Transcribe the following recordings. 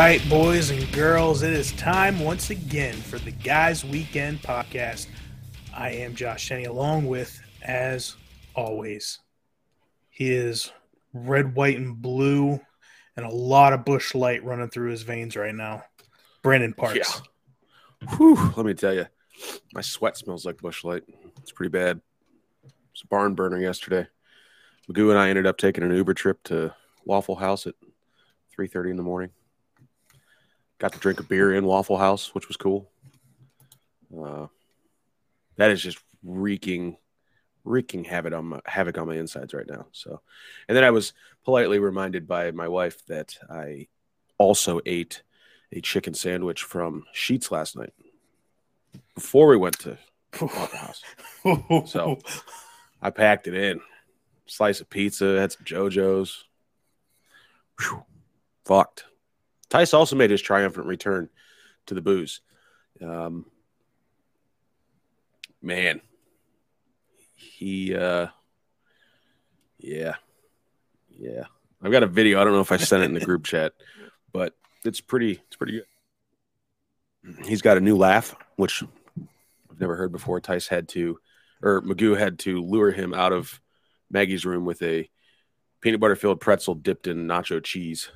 Right, boys and girls, it is time once again for the Guys Weekend podcast. I am Josh Shenny, along with, as always, he is red, white, and blue, and a lot of Busch Light running through his veins right now. Brandon Parks. Yeah. Whew, let me tell you, my sweat smells like Busch Light. It's pretty bad. It's a barn burner yesterday. Magoo and I ended up taking an Uber trip to Waffle House at 3.30 in the morning. Got to drink a beer in Waffle House, which was cool. Uh, that is just wreaking wreaking havoc on my, havoc on my insides right now. So, and then I was politely reminded by my wife that I also ate a chicken sandwich from Sheetz last night before we went to Waffle House. So I packed it in. Slice of pizza, had some JoJo's. Whew. Fucked. Tice also made his triumphant return to the booze. Um, man, he, uh, yeah, yeah. I've got a video. I don't know if I sent it in the group chat, but it's pretty, it's pretty good. He's got a new laugh, which I've never heard before. Tice had to, or Magoo had to lure him out of Maggie's room with a peanut butter filled pretzel dipped in nacho cheese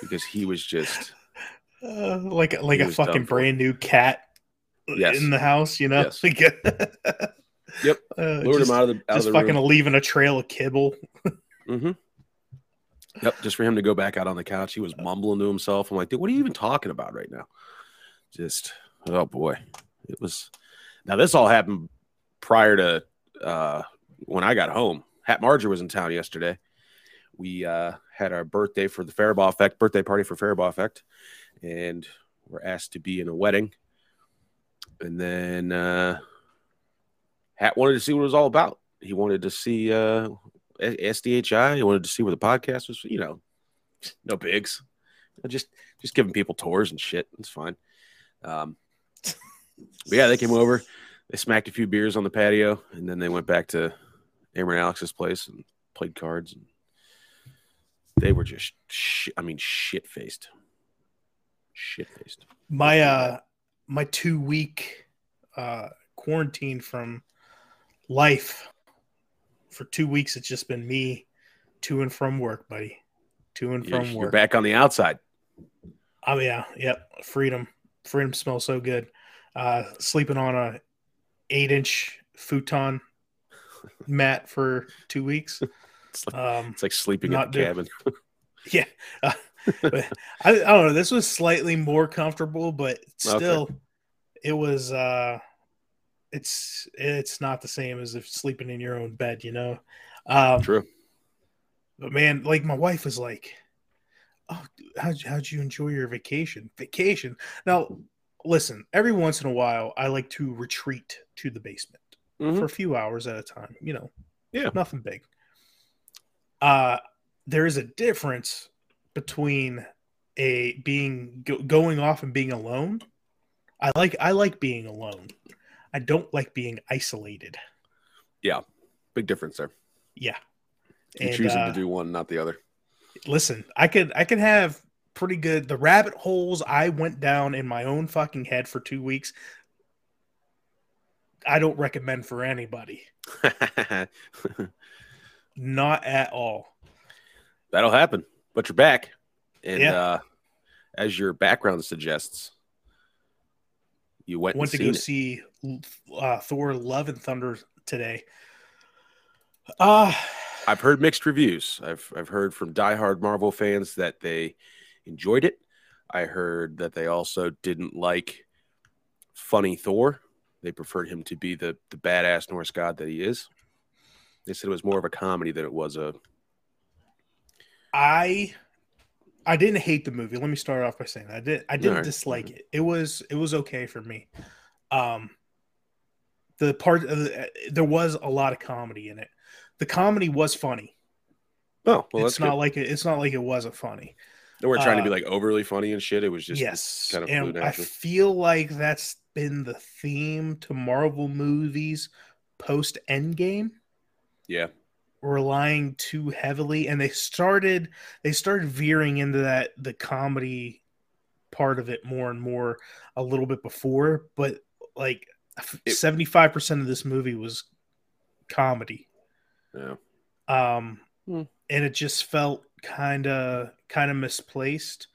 because he was just uh, like like a fucking brand new cat Yes. in the house, you know? Yes. Like, Yep. uh, lured just, him out of the out just of the fucking room. leaving a trail of kibble. Mm-hmm. Yep, just for him to go back out on the couch, he was mumbling to himself. I'm like, dude, what are you even talking about right now? Just, oh boy, it was. Now this all happened prior to uh, when I got home. Hat Marger was in town yesterday. We uh, had our birthday for the Faribault Effect birthday party for Faribault Effect, and we're asked to be in a wedding. And then uh, Hat wanted to see what it was all about. He wanted to see uh, SDHI. He wanted to see where the podcast was. You know, no bigs. Just just giving people tours and shit. It's fine. Um, but yeah, they came over. They smacked a few beers on the patio, and then they went back to Amber and Alex's place and played cards. And they were just, sh- I mean, shit faced, shit faced. My uh my two week uh quarantine from life for two weeks it's just been me to and from work, buddy. To and You're, from you're work. back on the outside. Oh yeah, yep. Freedom. Freedom smells so good. Uh sleeping on a eight inch futon mat for two weeks. It's like, Um it's like sleeping in the do- cabin. yeah. Uh, I, I don't know. This was slightly more comfortable, but still it was uh it's it's not the same as if sleeping in your own bed, you know. Um True. But man, like my wife was like, "Oh, how'd you, how'd you enjoy your vacation? Vacation." Now, listen. Every once in a while, I like to retreat to the basement Mhm. for a few hours at a time. You know, Yeah. nothing big. Uh there is a difference between a being go, going off and being alone. I like I like being alone. I don't like being isolated. Yeah, big difference there. Yeah. And, choosing uh, to do one, not the other. listen i could i could have pretty good the rabbit holes i went down in my own fucking head for two weeks i don't recommend for anybody not at all That'll happen, but you're back. And Yeah. uh, as your background suggests, you went, went to go seen see uh, thor love and thunder today uh. I've heard mixed reviews. I've I've heard from diehard Marvel fans that they enjoyed it. I heard that they also didn't like funny Thor. They preferred him to be the the badass Norse god that he is. They said it was more of a comedy than it was a i i didn't hate the movie let me start off by saying that. i did i didn't Alright. dislike it it was it was okay for me um the part of the, there was a lot of comedy in it the comedy was funny oh well. it's not good. like it, it's not like it wasn't funny They weren't trying to be uh, like overly funny and shit. It was just yes kind of and i feel like that's been the theme to marvel movies post endgame yeah. relying too heavily and they started they started veering into that the comedy part of it more and more a little bit before but like It- 75% of this movie was comedy Yeah. um Hmm. and it just felt kind of kind of misplaced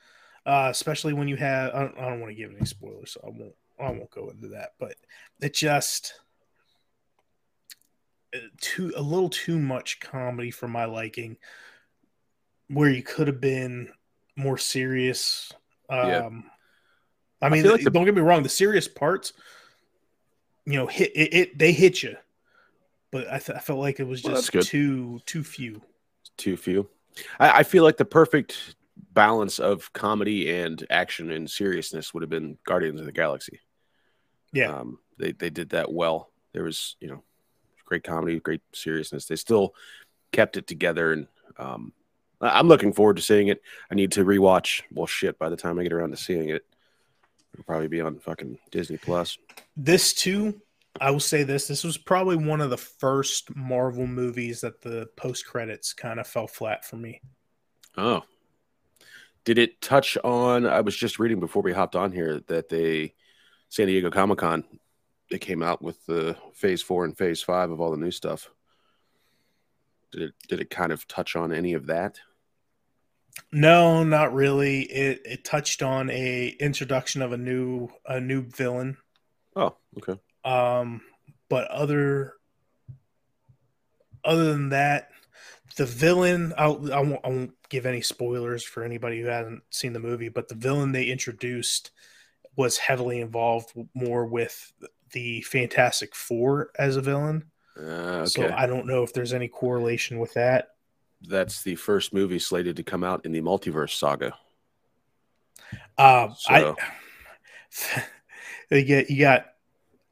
uh especially when you have i don't, don't want to give any spoilers so i won't i won't go into that but it just too a little too much comedy for my liking where you could have been more serious um Yeah. i mean feel like the- don't get me wrong the serious parts you know hit it, it they hit you but I, th- I felt like it was just good. too too few Too few. I, I feel like the perfect balance of comedy and action and seriousness would have been Guardians of the Galaxy. Yeah. Um, they they did that well. There was you know great comedy, great seriousness. They still kept it together, and um, I'm looking forward to seeing it. I need to rewatch. Well, shit. By the time I get around to seeing it, it'll probably be on fucking Disney Plus. this too i will say this this was probably one of the first marvel movies that the post credits kind of fell flat for me Oh. Did it touch on? I was just reading before we hopped on here that they, San Diego Comic Con, they came out with the phase four and phase five of all the new stuff. Did it, did it kind of touch on any of that? no not really it it touched on a introduction of a new a new villain Oh, okay. um but other other than that the villain I'll, I, won't, I won't give any spoilers for anybody who hasn't seen the movie but the villain they introduced was heavily involved more with the fantastic four as a villain Uh, so i don't know if there's any correlation with that That's the first movie slated to come out in the multiverse saga. um So- i you get you got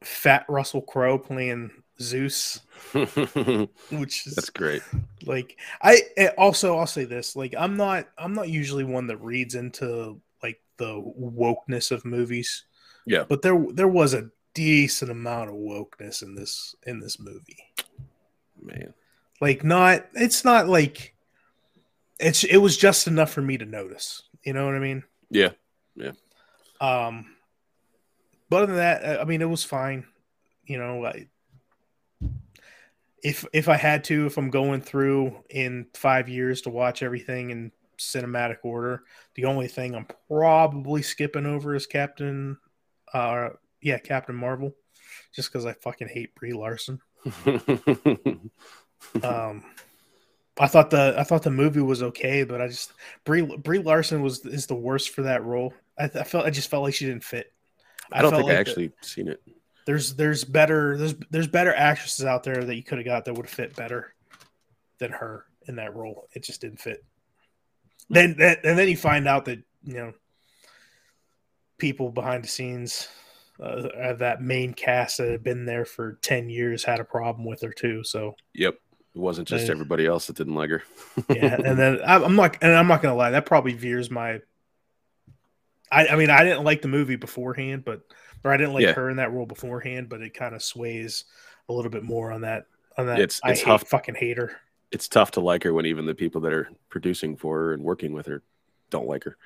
fat russell crowe playing zeus which is That's great. like i eh, also i'll say this like i'm not i'm not usually one that reads into like the wokeness of movies Yeah. but there there was a decent amount of wokeness in this in this movie Man. like not it's not like it's it was just enough for me to notice you know what i mean Yeah. Yeah. Um but other than that i mean it was fine you know I, if if i had to if i'm going through in five years to watch everything in cinematic order the only thing i'm probably skipping over is captain uh yeah captain marvel just because i fucking hate brie larson um I thought the I thought the movie was okay, but I just Brie Brie Larson was is the worst for that role. I, I felt I just felt like she didn't fit. I don't think I like that actually seen it. there's there's better there's there's better actresses out there that you could have got that would have fit better than her in that role. It just didn't fit. Then that and then you find out that you know people behind the scenes uh, that main cast that had been there for ten years had a problem with her too. So Yep. It wasn't just Uh, everybody else that didn't like her. yeah, and then I- I'm not, and I'm not gonna lie, that probably veers my. I, I mean, I didn't like the movie beforehand, but or I didn't like Yeah. her in that role beforehand, but it kind of sways a little bit more on that. On that, It's- I it's hate, tough. fucking hate her. it's tough to like her when even the people that are producing for her and working with her don't like her.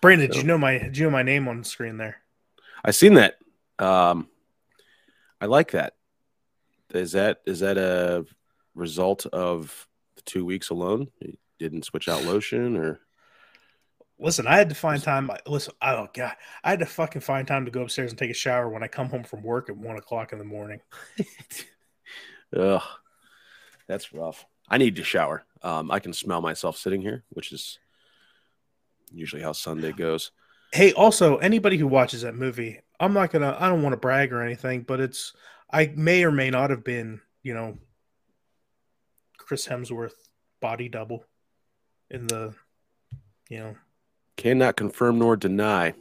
Brandon, did you know my did you know my name on the screen there? I seen that. Um, I like that. Is that is that a result of the two weeks alone? You didn't switch out lotion or Listen, I had to find time. Listen, oh god, I had to fucking find time to go upstairs and take a shower when I come home from work at one o'clock in the morning. Ugh, that's rough. I need to shower. Um, I can smell myself sitting here, which is usually how Sunday goes. Hey, also anybody who watches that movie, I'm not gonna. I don't want to brag or anything, but it's. I may or may not have been, you know, Chris Hemsworth body double in the, you know, Cannot confirm nor deny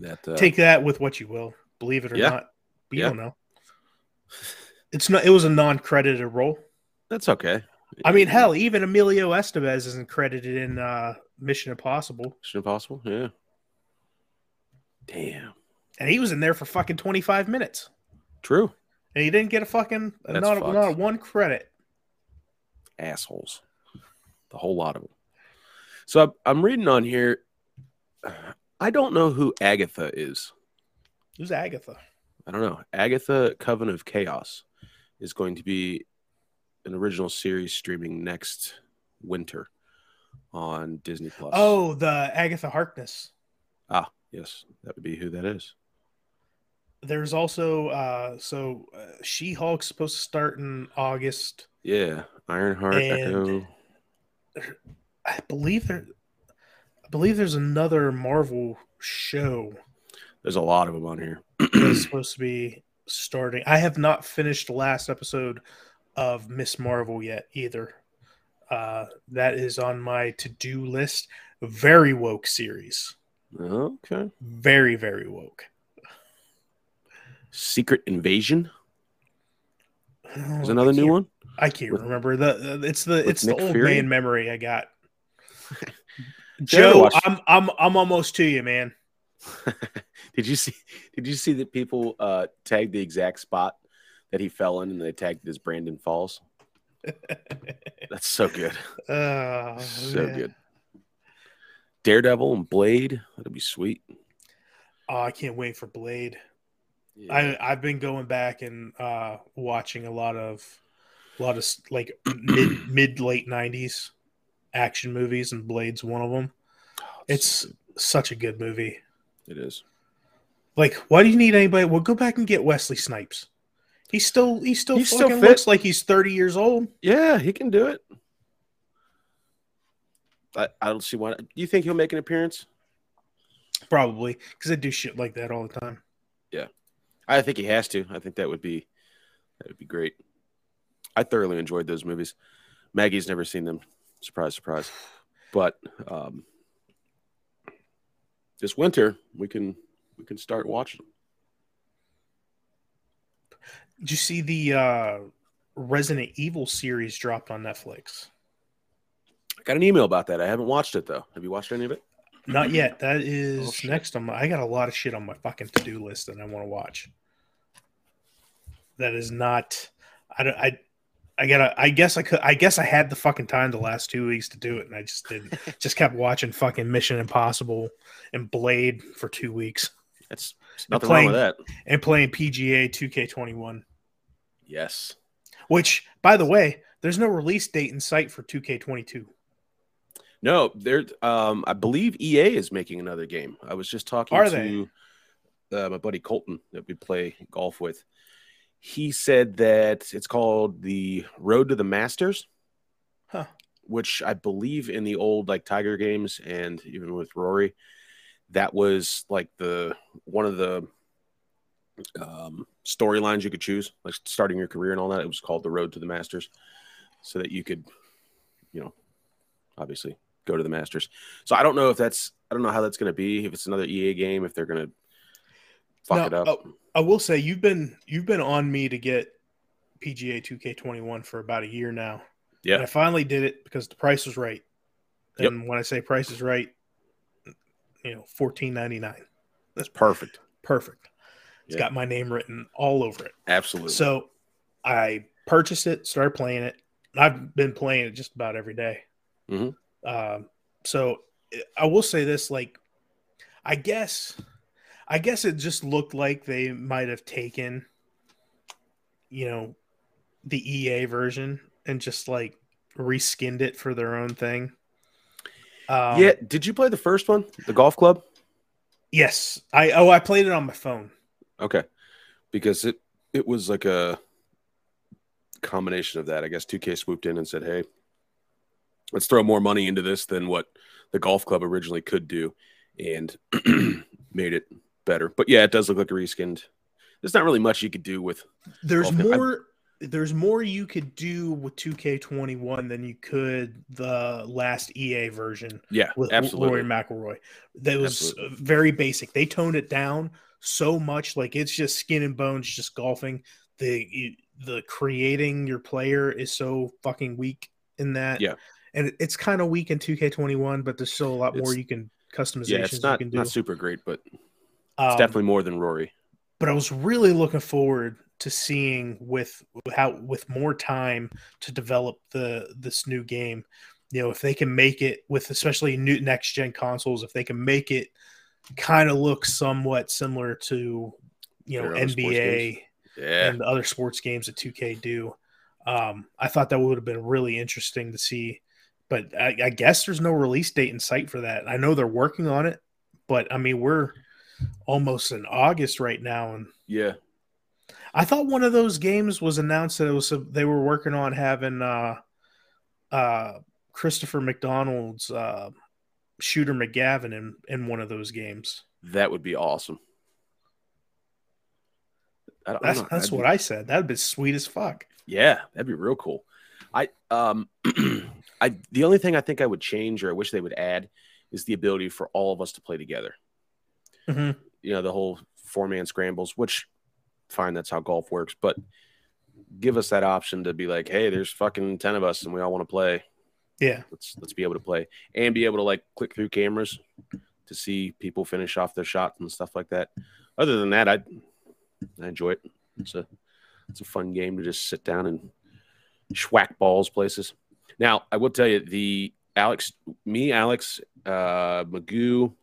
that. Uh, take that with what you will, believe it or Yeah. not. You Yeah. don't know. It's not. It was a non-credited role. that's okay. I mean, hell, even Emilio Estevez isn't credited in uh, Mission Impossible, Mission Impossible. Yeah. Damn. and he was in there for fucking 25 minutes, True. and he didn't get a fucking That's not fucked. not one credit. assholes, the whole lot of them. So I'm, I'm reading on here. I don't know who Agatha is. Who's Agatha? I don't know. Agatha Coven of Chaos is going to be an original series streaming next winter on Disney Plus. Oh, the Agatha Harkness. ah, yes, that would be who that is. There's also uh so uh, She-Hulk's supposed to start in August. Yeah, Ironheart, Echo. I believe there I believe there's another Marvel show There's a lot of them on here. that's supposed to be starting. I have not finished the last episode of Miss Marvel yet either. Uh, that is on my to-do list. Very woke series. Okay. Very, very woke. Secret Invasion Oh, is another new one. I can't With- remember the. It's the it's Nick the old Fury? man memory I got. Joe, I'm I'm I'm almost to you, man. did you see? Did you see that people uh, tagged the exact spot that he fell in, and they tagged it as Brandon Falls? That's so good. Oh, So man. good. Daredevil and Blade. That'd be sweet. Oh, I can't wait for Blade. Yeah. I I've been going back and uh watching a lot of a lot of like mid mid late nineties action movies, and Blade's one of them. Oh, It's so such a good movie. it is. Like, why do you need anybody? Well, go back and get Wesley Snipes. He still he still He's still fit. looks like he's thirty years old. Yeah, he can do it. I, I don't see why. Do you think he'll make an appearance? Probably because they do shit like that all the time. Yeah, I think he has to. I think that would be that would be great. I thoroughly enjoyed those movies. Maggie's never seen them. Surprise, surprise. But um, this winter we can we can start watching. Did you see the uh, Resident Evil series dropped on Netflix? I got an email about that. I haven't watched it though. Have you watched any of it? Not yet. That is Oh, next on my. I got a lot of shit on my fucking to do list that I want to watch. That is not. I don't. I. I gotta. I guess I could. I guess I had the fucking time the last two weeks to do it, and I just didn't. just kept watching fucking Mission Impossible and Blade for two weeks, That's nothing playing- wrong with that. and playing PGA 2K21. Yes. Which, by the way, there's no release date in sight for 2K22. No, there. Um, I believe EA is making another game. I was just talking Are to uh, my buddy Colton that we play golf with. He said that it's called the Road to the Masters, Huh. which I believe in the old like Tiger games and even with Rory, that was like the one of the um, storylines you could choose, like starting your career and all that. It was called the Road to the Masters, so that you could, you know, obviously go to the Masters. So I don't know if that's I don't know how that's going to be. If it's another EA game, if they're going to fuck Now, it up. oh, I will say you've been you've been on me to get PGA 2K21 for about a year now. Yeah. And I finally did it because the price was right. Yep. And when I say price is right, you know, fourteen ninety nine. That's perfect. Perfect. It's Yeah. got my name written all over it. Absolutely. So I purchased it, started playing it. I've been playing it just about every day. Mhm. Um, so I will say this: like, I guess, I guess it just looked like they might have taken, you know, the EA version and just like reskinned it for their own thing. Um, yeah. Did you play the first one, the golf club? Yes. I oh I played it on my phone. Okay. Because it it was like a combination of that. I guess 2K swooped in and said, "Hey, let's throw more money into this than what the golf club originally could do," and made it better. But yeah, it does look like a reskinned. There's not really much you could do with. There's Golf- I- more. There's more you could do with 2K21 than you could the last EA version Yeah, with absolutely. Rory McIlroy. That was Absolutely. very basic. They toned it down so much, like it's just skin and bones, just golfing. The the creating your player is so fucking weak in that. Yeah. And it's kind of weak in 2K21, but there's still a lot more It's- you can customizations Yeah, it's not you can do. not super great, but it's Um, definitely more than Rory. but I was really looking forward to seeing with how with more time to develop the this new game. You know, if they can make it with especially new next gen consoles, if they can make it kind of look somewhat similar to you know NBA Yeah. and the other sports games that 2K do. Um, I thought that would have been really interesting to see, but I, I guess there's no release date in sight for that. I know they're working on it, but I mean we're almost in August right now, and yeah. I thought one of those games was announced that it was they were working on having uh, uh, Christopher McDonald's uh, Shooter McGavin in in one of those games. That would be awesome. I don't, That's know. that's That'd what be- I said. That'd be sweet as fuck. Yeah, that'd be real cool. I um I the only thing I think I would change or I wish they would add is the ability for all of us to play together. Mhm. You know, the whole four man scrambles, which fine, that's how golf works, but give us that option to be like, hey, there's fucking ten of us and we all want to play. Yeah, Let's let's be able to play and be able to like click through cameras to see people finish off their shots and stuff like that. Other than that, I I enjoy it. It's a it's a fun game to just sit down and schwack balls places. Now, I will tell you the Alex, me, Alex, uh, Magoo,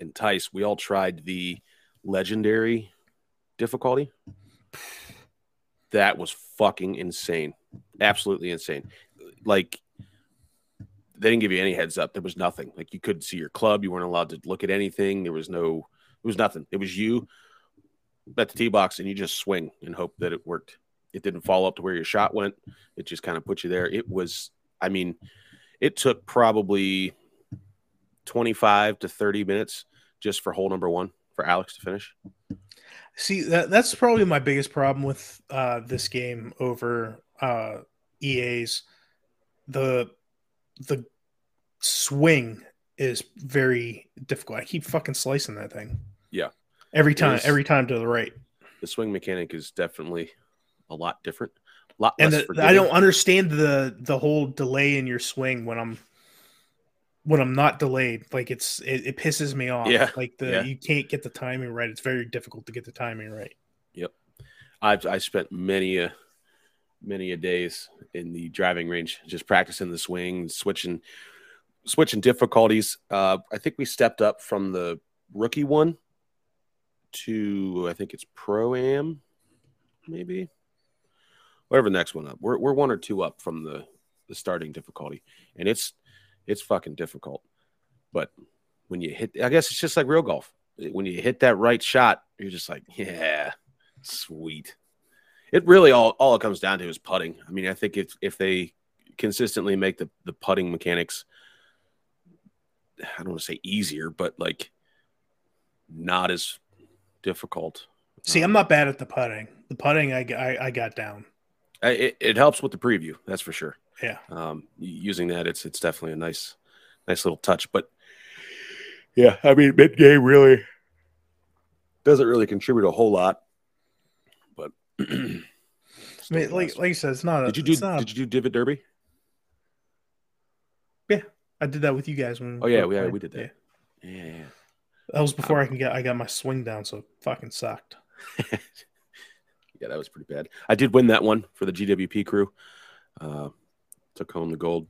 and Tice, we all tried the legendary difficulty. That was fucking insane. Absolutely insane. Like they didn't give you any heads up. There was nothing. Like you couldn't see your club. You weren't allowed to look at anything. There was no, it was nothing. It was you at the tee box and you just swing and hope that it worked. It didn't fall up to where your shot went. It just kind of put you there. It was, I mean, it took probably 25 to 30 minutes just for hole number one for Alex to finish. See, that that's probably my biggest problem with uh, this game over uh, EA's. The the swing is very difficult. I keep fucking slicing that thing. Yeah. Every time, is. every time to the right. The swing mechanic is definitely a lot different. Lot And the. I don't understand the the whole delay in your swing when I'm when I'm not delayed. Like it's it, it pisses me off. Yeah. Like the Yeah. you can't get the timing right. It's very difficult to get the timing right. Yep. I've I spent many a many a days in the driving range just practicing the swing, switching switching difficulties. Uh, I think we stepped up from the rookie one to I think it's pro am, maybe whatever the next one up. We're we're one or two up from the the starting difficulty, and it's it's fucking difficult. But when you hit, I guess it's just like real golf. When you hit that right shot, you're just like, yeah, sweet. It really all all it comes down to is putting. I mean, I think if if they consistently make the the putting mechanics, I don't want to say easier, but like not as difficult. See, I'm not bad at the putting. The putting I I, I got down. It, it helps with the preview, that's for sure. Yeah. Um, using that, it's it's definitely a nice nice little touch. But yeah, I mean, mid game really doesn't really contribute a whole lot. But I mean, like like I said, it's not. A, did you do not a- did you do Divot Derby? Yeah, I did that with you guys when. Oh yeah, we, yeah, we did that. Yeah, yeah, yeah. That was before I can get. I got my swing down, so it fucking sucked. yeah, that was pretty bad. I did win that one for the GWP crew. Uh, took home the gold,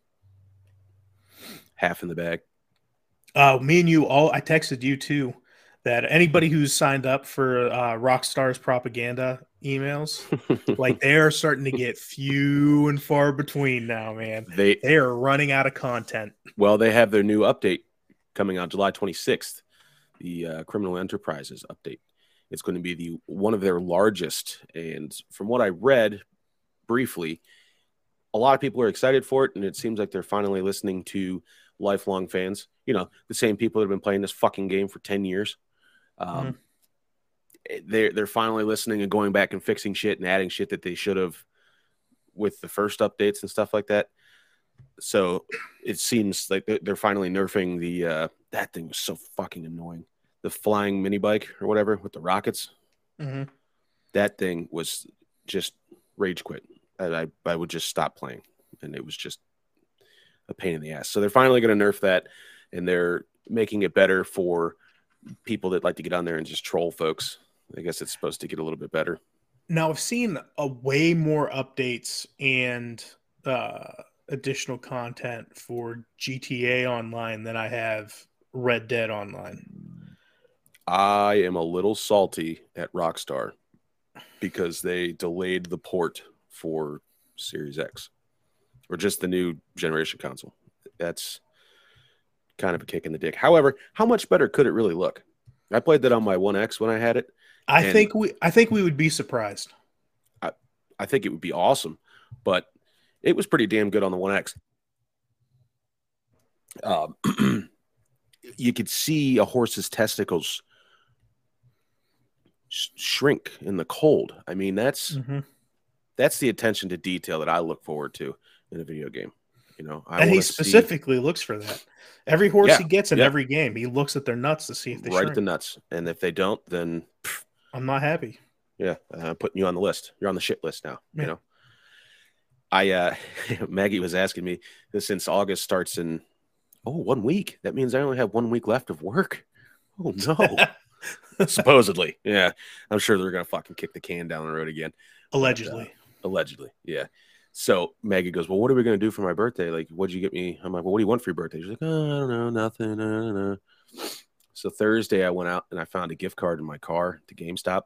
half in the bag. Uh, me and you all. I texted you too that anybody who's signed up for uh, Rockstar's propaganda emails, like they are starting to get few and far between now, man. they They are running out of content. well, they have their new update coming on July 26th, the uh, Criminal Enterprises update. It's going to be the one of their largest, and from what I read briefly, a lot of people are excited for it, and it seems like they're finally listening to lifelong fans. You know, the same people that have been playing this fucking game for 10 years. Um, they're they're finally listening and going back and fixing shit and adding shit that they should have with the first updates and stuff like that. So it seems like they're- they're finally nerfing the uh, that thing was so fucking annoying. The flying mini bike or whatever with the rockets. Mhm. That thing was just rage quit. I, I I would just stop playing, and it was just a pain in the ass. So they're finally going to nerf that, and they're making it better for people that like to get on there and just troll folks. I guess it's supposed to get a little bit better. Now I've seen a way more updates and uh, additional content for GTA Online than I have Red Dead Online. I am a little salty at Rockstar because they delayed the port for Series X or just the new generation console. That's kind of a kick in the dick. However, how much better could it really look? I played that on my One X when I had it. I think we I think we would be surprised. I, I think it would be awesome, but it was pretty damn good on the One X. Um, you could see a horse's testicles sh- shrink in the cold. I mean, that's Mm-hmm. that's the attention to detail that I look forward to in a video game. You know, I and he wanna see specifically looks for that. Every horse Yeah, he gets in yeah. every game, he looks at their nuts to see if they right at shrink. the nuts, and if they don't, then I'm not happy. Yeah, uh, I'm putting you on the list. You're on the shit list now. Yeah. You know, I uh Maggie was asking me since August starts in oh one week. That means I only have one week left of work. Oh no, supposedly. Yeah, I'm sure they're gonna fucking kick the can down the road again. Allegedly. Uh, allegedly, yeah. So Maggie goes, well, what are we gonna do for my birthday? Like, what'd you get me? I'm like, well, what do you want for your birthday? She's like, oh, I don't know, nothing. I don't know. So Thursday, I went out and I found a gift card in my car to GameStop.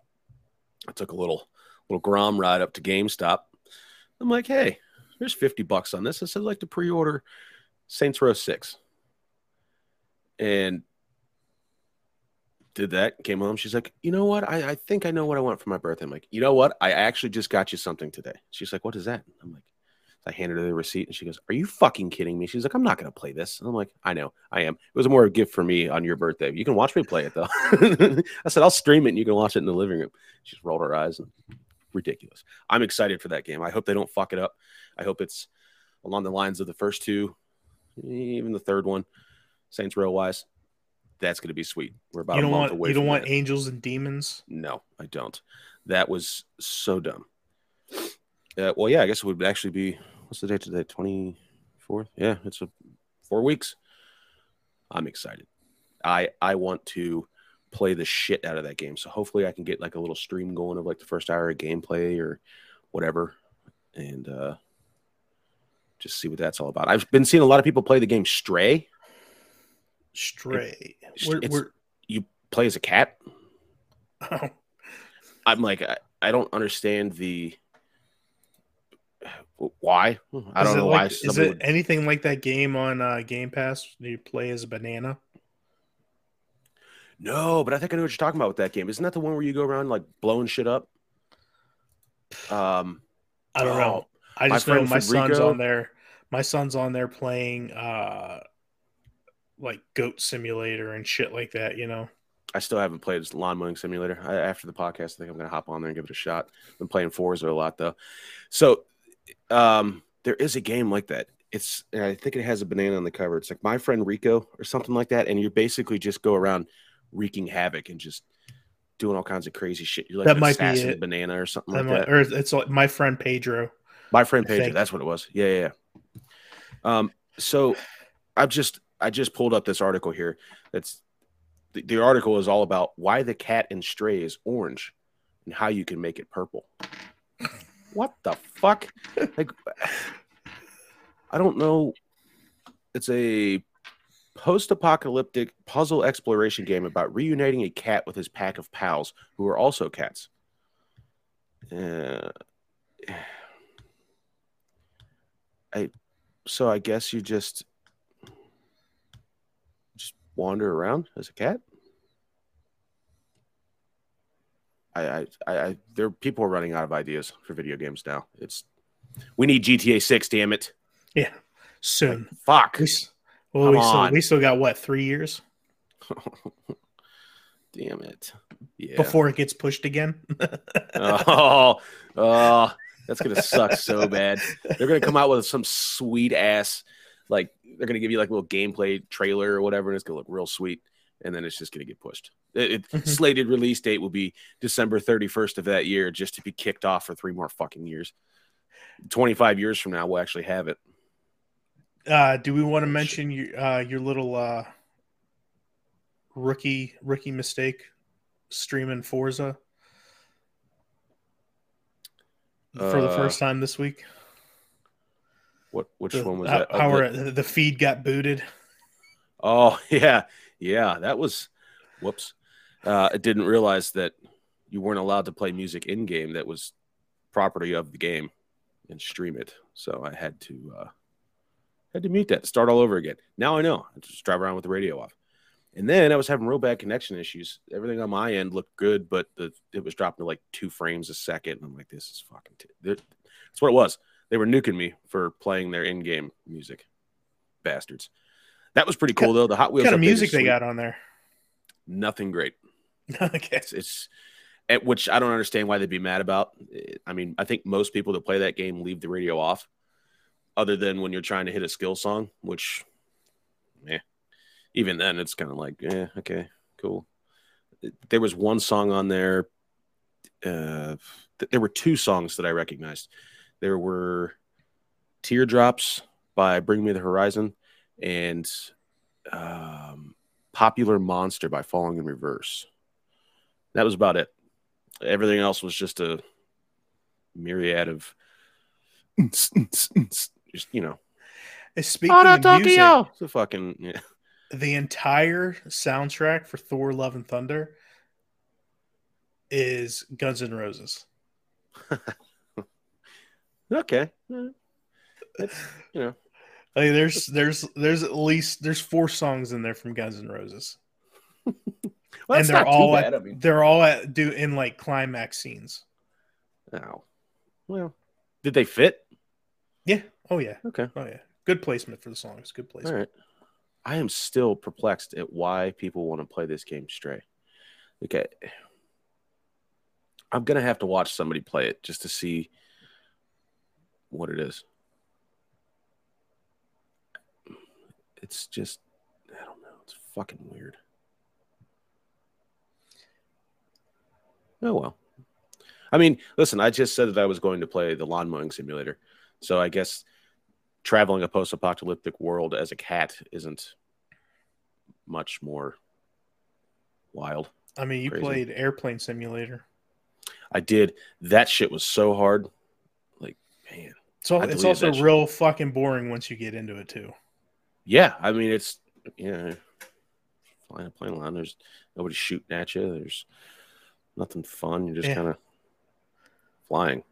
I took a little little Grom ride up to GameStop. I'm like, hey, there's 50 bucks on this. I said, I'd like to pre-order Saints Row 6. And did that, came home. She's like, you know what? I, I think I know what I want for my birthday. I'm like, you know what? I actually just got you something today. She's like, what is that? I'm like, I handed her the receipt and she goes, Are you fucking kidding me? She's like, I'm not going to play this. And I'm like, I know, I am. It was more a gift for me on your birthday. You can watch me play it though. I said, I'll stream it and you can watch it in the living room. She just rolled her eyes and ridiculous. I'm excited for that game. I hope they don't fuck it up. I hope it's along the lines of the first two, even the third one, Saints Row wise. That's going to be sweet. We're about You a don't month want away you don't want that. angels and demons. No, I don't. That was so dumb. Uh, well, yeah, I guess it would actually be what's the date today? Twenty fourth. Yeah, it's a four weeks. I'm excited. I I want to play the shit out of that game. So hopefully I can get like a little stream going of like the first hour of gameplay or whatever, and uh just see what that's all about. I've been seeing a lot of people play the game Stray. Stray. We're, we're You play as a cat. oh, I'm like, I, I don't understand the why. I is don't know like- why. Is it would- anything like that game on uh, Game Pass? Do you play as a banana? No, but I think I know what you're talking about with that game. Isn't that the one where you go around like blowing shit up? Um, I don't know. oh, I my just know my son's on there. My son's on there playing uh like goat simulator and shit like that, you know. I still haven't played Lawn Mowing Simulator. I, after the podcast, I think I'm going to hop on there and give it a shot. Been playing Forza a lot though. So, um, there is a game like that. It's and I think it has a banana on the cover. It's like My Friend Rico or something like that, and you basically just go around wreaking havoc and just doing all kinds of crazy shit. You're like That might be it. banana or something That like might- that. or it's like my friend Pedro. My friend Pedro, that's what it was. Yeah, yeah. yeah. Um, so I've just I just pulled up this article here. That's the, the article is all about why the cat in Stray is orange and how you can make it purple. What the fuck? Like, I don't know. It's a post-apocalyptic puzzle exploration game about reuniting a cat with his pack of pals who are also cats. Uh, I so I guess you just just wander around as a cat. I, I, I, there people are running out of ideas for video games now. It's we need GTA Six, damn it! Yeah, soon. Fuck. We, well, Come we still, on. we still got what three years damn it! Yeah. before it gets pushed again. oh, oh, that's gonna suck so bad. They're gonna come out with some sweet ass, like they're gonna give you like a little gameplay trailer or whatever, and it's gonna look real sweet, and then it's just gonna get pushed. It, it- Mhm. slated release date will be December 31st of that year, just to be kicked off for three more fucking years. 25 years from now, we'll actually have it. Uh, do we want to mention your uh, your little uh, rookie rookie mistake streaming Forza? for the Uh, first time this week. What? Which The- one was that? Oh, how the- the feed got booted. Oh yeah, yeah. That was whoops. Uh, I didn't realize that you weren't allowed to play music in game that was property of the game and stream it. So I had to uh, had to mute that, start all over again. Now I know. I just drive around with the radio off. And then I was having real bad connection issues. Everything on my end looked good, but the it was dropping to like two frames a second. And I'm like, this is fucking. T-. That's what it was. They were nuking me for playing their in-game music, bastards. That was pretty cool though. The Hot What Wheels kind of music they got on there? Nothing great. okay. It's, it's at which I don't understand why they'd be mad about. I mean, I think most people that play that game leave the radio off, other than when you're trying to hit a skill song, which, eh, even then it's kind of like, yeah, okay, cool. There was one song on there. Uh, th- there were two songs that I recognized. There were "Teardrops" by Bring Me the Horizon and um, "Popular Monster" by Falling in Reverse. That was about it. Everything else was just a myriad of just you know. Speaking of music, It's a fucking yeah. the entire soundtrack for Thor: Love and Thunder is Guns N' Roses. Okay. You know, Like there's there's there's at least there's four songs in there from Guns N' Roses, well, and they're all at. I mean, they're all at do in like climax scenes. oh, well, did they fit? Yeah. Oh yeah. Okay. Oh yeah. Good placement for the songs. Good placement. right. I am still perplexed at why people want to play this game stray. Okay. I'm gonna have to watch somebody play it just to see what it is. It's just I don't know. It's fucking weird. Oh well. I mean, listen, I just said that I was going to play the lawn mowing simulator. So I guess traveling a post-apocalyptic world as a cat isn't much more wild. I mean, you Crazy. played Airplane Simulator. I did. That shit was so hard. Like, man. So it's also real fucking boring once you get into it too. Yeah, I mean it's yeah. Flying a plane around, there's nobody shooting at you. There's nothing fun. You're just Yeah. kind of flying.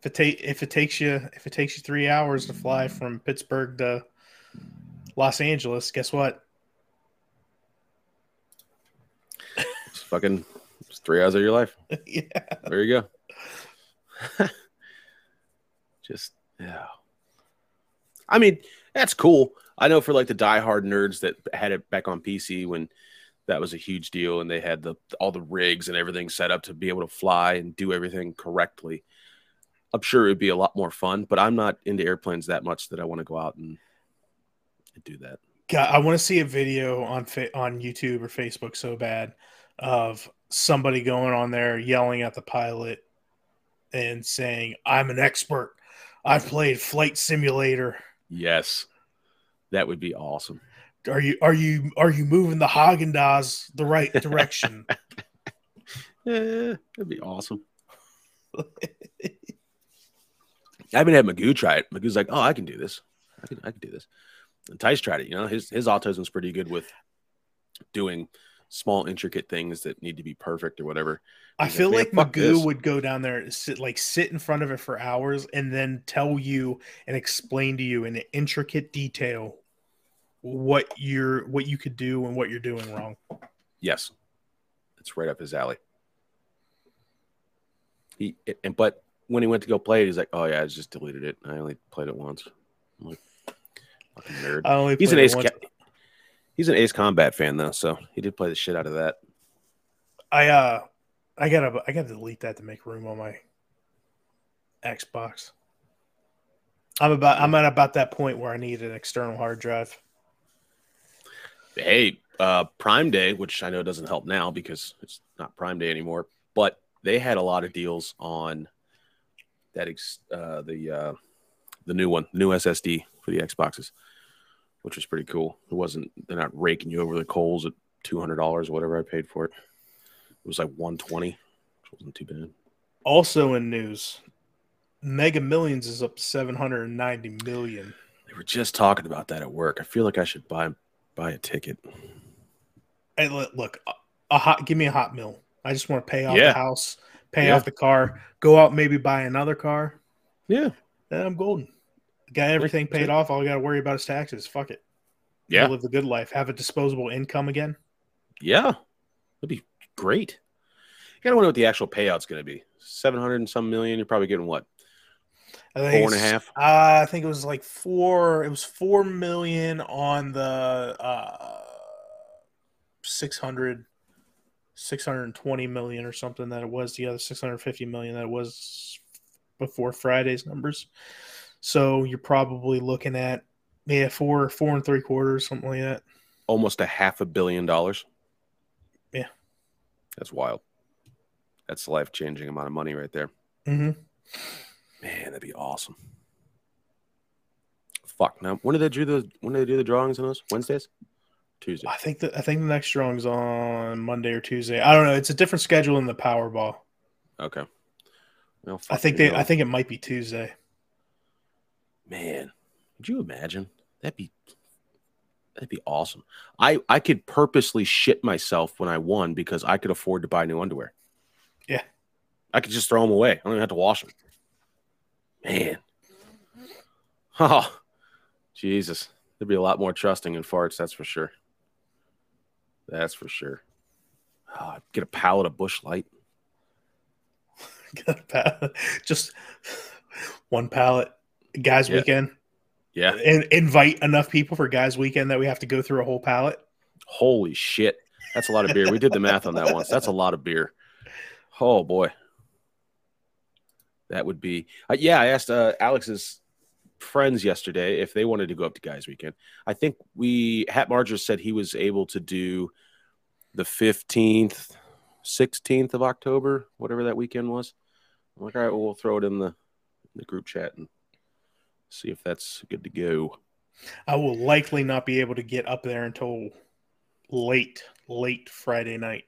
If it take if it takes you if it takes you three hours to fly from Pittsburgh to Los Angeles, guess what? It's fucking it's three hours of your life. yeah. There you go. just yeah. I mean, that's cool. I know for like the diehard nerds that had it back on PC when that was a huge deal and they had the all the rigs and everything set up to be able to fly and do everything correctly. I'm sure it would be a lot more fun, but I'm not into airplanes that much that I want to go out and, and do that. God, I want to see a video on on YouTube or Facebook so bad of somebody going on there yelling at the pilot and saying, "I'm an expert. I've played flight simulator. Yes. That would be awesome. Are you are you are you moving the Haagen Dazs the right direction?" Yeah, that'd be awesome. I haven't had Magoo try it. Magoo's like, oh, I can do this. I can, I can do this. And Tice tried it. You know, his his autism's pretty good with doing small, intricate things that need to be perfect or whatever. I He's feel "Man, like Magoo this." would go down there, sit like sit in front of it for hours, and then tell you and explain to you in intricate detail what you're what you could do and what you're doing wrong. Yes, it's right up his alley. He and but when he went to go play it, he's like, oh yeah, I just deleted it. I only played it once. I'm like, fucking nerd. I only He's an ace. Ca- he's an Ace Combat fan though, so he did play the shit out of that. I uh I gotta I gotta delete that to make room on my Xbox. I'm about I'm at about that point where I need an external hard drive. Hey, uh, Prime Day, which I know doesn't help now because it's not Prime Day anymore, but they had a lot of deals on that. Ex- uh, the uh, the new one, new SSD for the Xboxes, which was pretty cool. It wasn't they're not raking you over the coals at two hundred dollars, whatever I paid for it. It was like one twenty, which wasn't too bad. Also in news, Mega Millions is up to 790 million. They were just talking about that at work. I feel like I should buy buy a ticket. Hey, look, a, hot. Give me a hot mill. I just want to pay off Yeah. the house, pay Yeah. off the car, go out maybe buy another car. Yeah. Then I'm golden. Got everything paid off. All I got to worry about is taxes. Fuck it. Yeah. live the good life. Have a disposable income again. Yeah. That'd be great. You gotta wonder what the actual payout's gonna be. Seven hundred and some million. You're probably getting what? I think Four and a half? Uh, I think it was like four. It was four million on the uh, 600, 620 million or something that it was. The other six hundred fifty million that it was before Friday's numbers. So you're probably looking at yeah four four and three quarters something like that. Almost a half a billion dollars. Yeah. That's wild. That's a life changing amount of money right there. Mm-hmm. Man, that'd be awesome. Fuck. Now, when do they do the when do they do the drawings on those? Wednesdays, Tuesday. I think that I think the next drawing's on Monday or Tuesday. I don't know. It's a different schedule in the Powerball. Okay. Well, I think they. know. I think it might be Tuesday. Man, could you imagine? That'd be that'd be awesome. I I could purposely shit myself when I won because I could afford to buy new underwear. Yeah. I could just throw them away. I don't even have to wash them. Man. Oh, Jesus. There'd be a lot more trusting in farts, that's for sure. That's for sure. Oh, get a pallet of Busch Light. just one pallet guys Yeah. weekend Yeah. and invite enough people for guys weekend that we have to go through a whole pallet Holy shit. That's a lot of beer. We did the math on that once. That's a lot of beer. Oh boy. That would be uh, yeah, I asked uh, Alex's friends yesterday if they wanted to go up to guys weekend. I think we Hat Marger said he was able to do the 15th, 16th of October, whatever that weekend was. I'm like, all right, well, we'll throw it in the in the group chat and see if that's good to go. i will likely not be able to get up there until late late friday night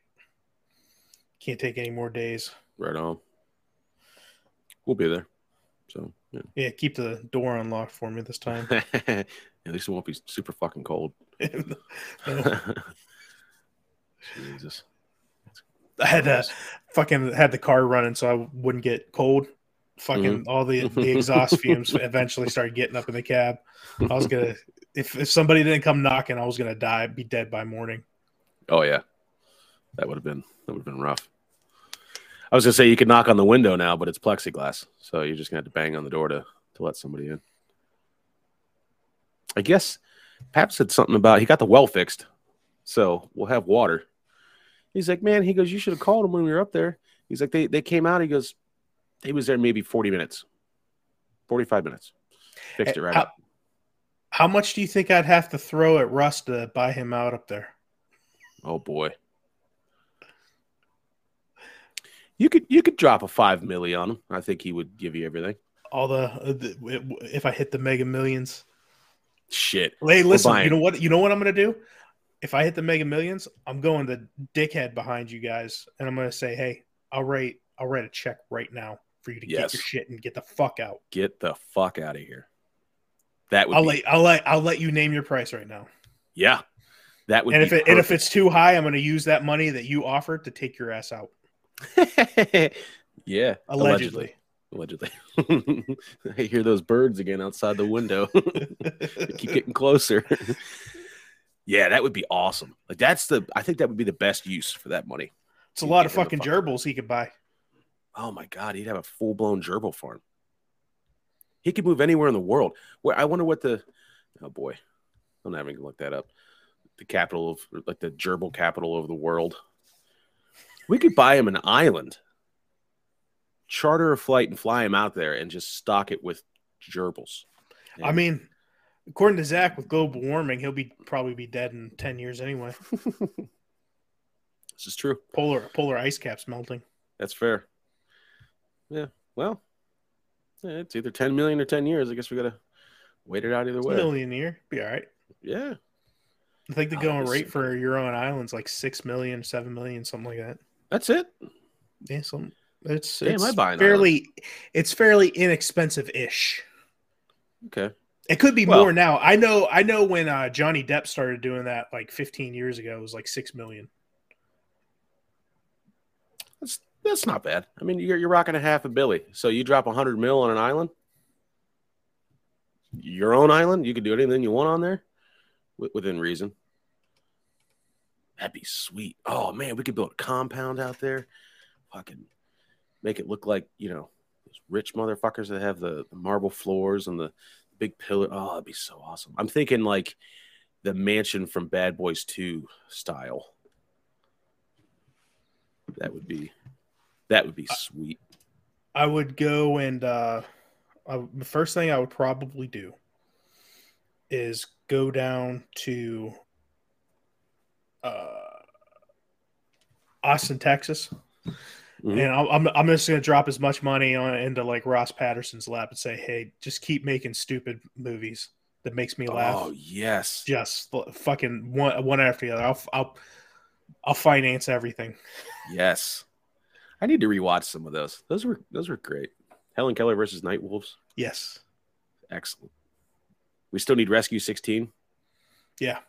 can't take any more days Right on. We'll be there. So yeah. yeah keep the door unlocked for me this time At least it won't be super fucking cold. Jesus. i had to fucking had the car running so i wouldn't get cold fucking mm-hmm. all the the exhaust fumes eventually started getting up in the cab i was gonna if, if somebody didn't come knocking i was gonna die be dead by morning Oh yeah. That would have been that would have been rough. I was gonna say you could knock on the window now, but it's plexiglass. So you're just gonna have to bang on the door to to let somebody in. I guess Pap said something about he got the well fixed. So we'll have water. He's like, man, he goes, you should have called him when we were up there. He's like, they, they came out. He goes, he was there maybe 40 minutes, 45 minutes. Fixed it right how, up. how much do you think I'd have to throw at Russ to buy him out up there? Oh boy. You could you could drop a five milli on him. I think he would give you everything. All the, uh, the if I hit the Mega Millions. Shit. Hey, listen, you know what? You know what I'm gonna do? If I hit the Mega Millions, I'm going to dickhead behind you guys, and I'm gonna say, hey, I'll write I'll write a check right now for you to Yes. get your shit and get the fuck out. Get the fuck out of here. That would I'll be, let I'll let I'll let you name your price right now. yeah. That would And if it, and if it's too high, I'm gonna use that money that you offered to take your ass out. yeah. Allegedly. Allegedly. I hear those birds again outside the window. Keep getting closer. yeah, that would be awesome. Like that's the I think that would be the best use for that money. it's a lot of Give him a fucking fucking- gerbils he could buy. Oh my god, he'd have a full blown gerbil farm. He could move anywhere in the world. Where I wonder what the oh boy, I'm not even gonna look that up. The capital of like the gerbil capital of the world. We could buy him an island, charter a flight, and fly him out there, and just stock it with gerbils. I mean, according to Zach, with global warming, he'll be probably be dead in ten years anyway. this is true. Polar polar ice caps melting. That's fair. Yeah. Well, yeah, it's either 10 million or 10 years. I guess we gotta wait it out either way. million year, be all right. Yeah. I think the Oh, going rate for Euro and Islands like six million, seven million, something like that. That's it. Yeah, some It's Damn, it's fairly it's fairly inexpensive ish. Okay. It could be Well- more now. I know I know when uh, Johnny Depp started doing that like 15 years ago, it was like six million. That's not bad. I mean, you're you're rocking a half a billy. So you drop a hundred mil on an island, your own island. You can do anything you want on there, wi- within reason. That'd be sweet. Oh man, we could build a compound out there. Fucking make it look like you know those rich motherfuckers that have the, the marble floors and the big pillar. Oh, that'd be so awesome. I'm thinking like the mansion from Bad Boys Two style. That would be that would be sweet. I would go and uh, I, the first thing I would probably do is go down to uh, Austin, Texas, Mhm. and I'm, I'm I'm just gonna drop as much money on into like Ross Patterson's lap and say, hey, just keep making stupid movies that makes me laugh. Oh yes, Just fucking one one after the other. I'll I'll I'll finance everything. yes. I need to rewatch some of those. Those were those were great. Helen Keller versus Night Wolves, Yes. excellent. We still need Rescue 16. Yeah.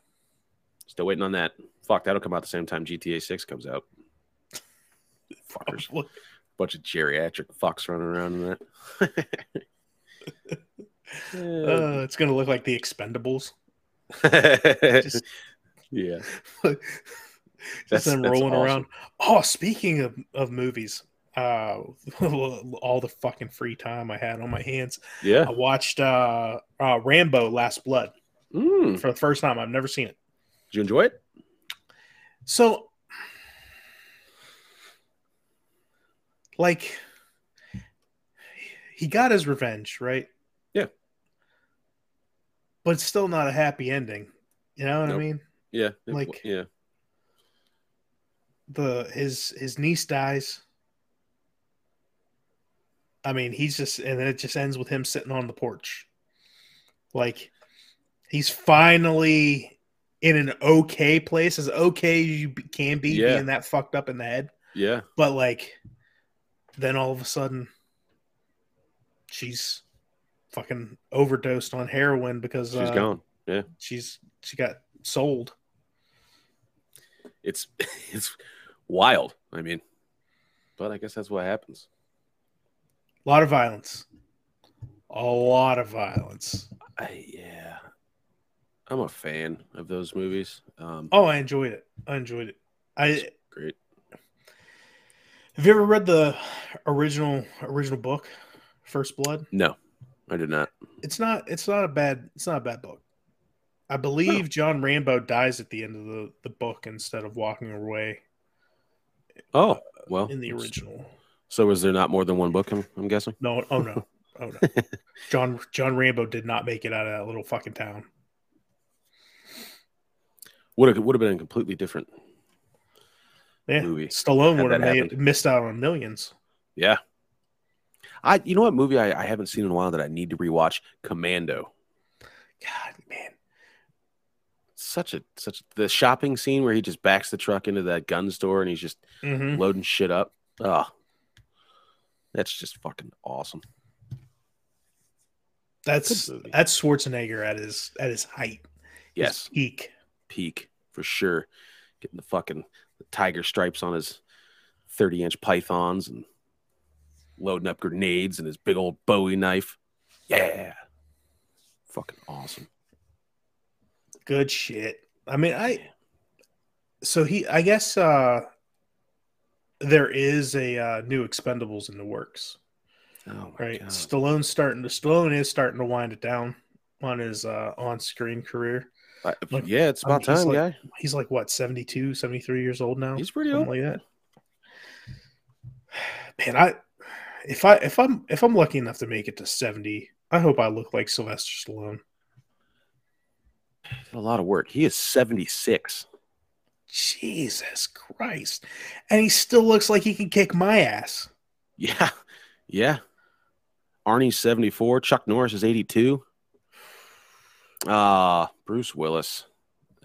Still waiting on that. Fuck, that'll come out the same time GTA 6 comes out. Fuckers. Look, Bunch of geriatric fucks running around in that. uh, it's gonna look like the Expendables. just- yeah. just them rolling awesome. around. Oh, speaking of, of movies, uh, all the fucking free time I had on my hands, Yeah. I watched uh, uh, Rambo: Last Blood Mm. for the first time. I've never seen it. Did you enjoy it? So, like, he got his revenge, right? Yeah. But it's still not a happy ending. You know what Nope. I mean? Yeah. Like- yeah. The his his niece dies. I mean, he's just and then it just ends with him sitting on the porch. Like he's finally in an okay place, as okay as you can be Yeah. being that fucked up in the head. Yeah. But like then all of a sudden she's fucking overdosed on heroin because She's uh, gone. Yeah. She's she got sold. It's it's wild. I mean, but I guess that's what happens. A lot of violence. A lot of violence. I yeah. I'm a fan of those movies. Um Oh, I enjoyed it. I enjoyed it. I great. have you ever read the original original book, First Blood? No, I did not. It's not it's not a bad it's not a bad book. I believe John Rambo dies at the end of the, the book instead of walking away Oh, well. in the original. So is there not more than one book I'm, I'm guessing? No, oh no. Oh no. John John Rambo did not make it out of that little fucking town. Would have would have been a completely different. Yeah. Movie. Stallone would have made, missed out on millions. Yeah. I you know what movie I, I haven't seen in a while that I need to rewatch? Commando. God. Such a such the shopping scene where he just backs the truck into that gun store and he's just hmm loading shit up. Oh, that's just fucking awesome. That's that's Schwarzenegger at his at his height. his Yes, peak. peak for sure. Getting the fucking the tiger stripes on his thirty inch pythons and loading up grenades and his big old Bowie knife. Yeah, fucking awesome. Good shit. I mean, I so he I guess uh there is a uh, new Expendables in the works, Oh right? god. Stallone's starting to Stallone is starting to wind it down on his uh on-screen career. I- Like, yeah, it's I mean, about he's time, like- guy. He's like what 72, 73 years old now. He's pretty old. like that. Man, I if I if I'm if I'm lucky enough to make it to 70, I hope I look like Sylvester Stallone. Did a lot of work. He is seventy six. Jesus Christ. And he still looks like he can kick my ass. Yeah, yeah. Arnie's seventy four. Chuck Norris is eighty two. Ah, Bruce Willis.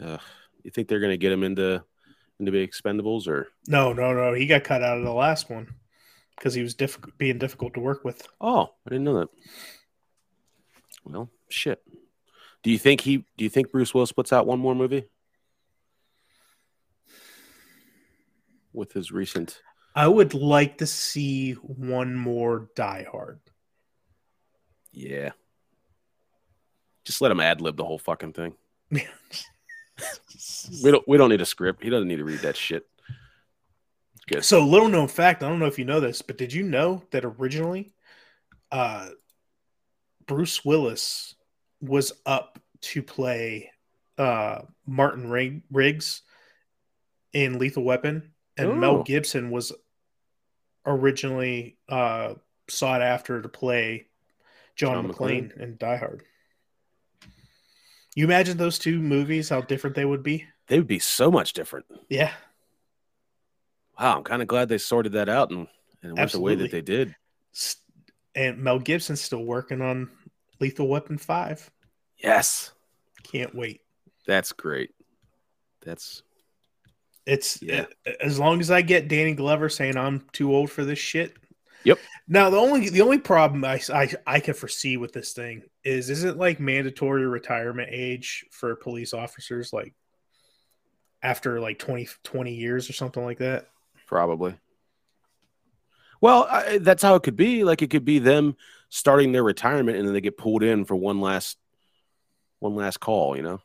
Ugh. you think they're gonna get him into into the Expendables or No, no, no. He got cut out of the last one. because he was difficult, being difficult to work with. Oh, I didn't know that. Well, shit. Do you think he? Do you think Bruce Willis puts out one more movie with his recent? I would like to see one more Die Hard. Yeah. Just let him ad lib the whole fucking thing. We don't. We don't need a script. He doesn't need to read that shit. Good. So, little known fact, I don't know if you know this, but did you know that originally uh, Bruce Willis was up to play uh, Martin Rig- Riggs in Lethal Weapon, and Oh. Mel Gibson was originally uh, sought after to play John, John McClane in Die Hard. You imagine those two movies, how different they would be? They would be so much different. Yeah. Wow, I'm kind of glad they sorted that out and, and went the way that they did. And Mel Gibson's still working on Lethal Weapon 5. Yes, Can't wait. that's great. That's It's Yeah. as long as I get Danny Glover saying I'm too old for this shit. Yep. Now the only the only problem I, I I can foresee with this thing is isn't like mandatory retirement age for police officers like after like 20, 20 years or something like that. probably. Well, I, that's how it could be. Like it could be them starting their retirement and then they get pulled in for one last, one last call. You know.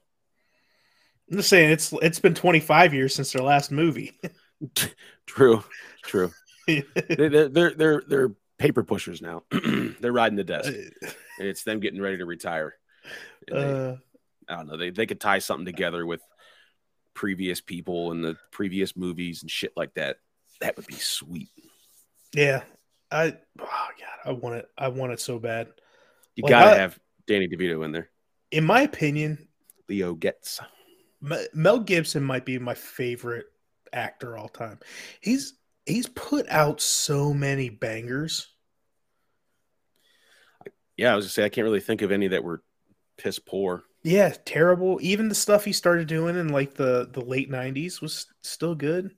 I'm just saying it's it's been 25 years since their last movie. True, true. they, they're they're they're they're paper pushers now. they're riding the desk, and it's them getting ready to retire. They- uh, I don't know. They they could tie something together with previous people and the previous movies and shit like that. That would be sweet. yeah. I oh god, I want it. I want it so bad. You Like, gotta I- have Danny DeVito in there. In my opinion, Leo gets. Mel Gibson might be my favorite actor all time. He's he's put out so many bangers. Yeah, I was gonna say I can't really think of any that were piss poor. Yeah, terrible. Even the stuff he started doing in like the the late '90s was still good.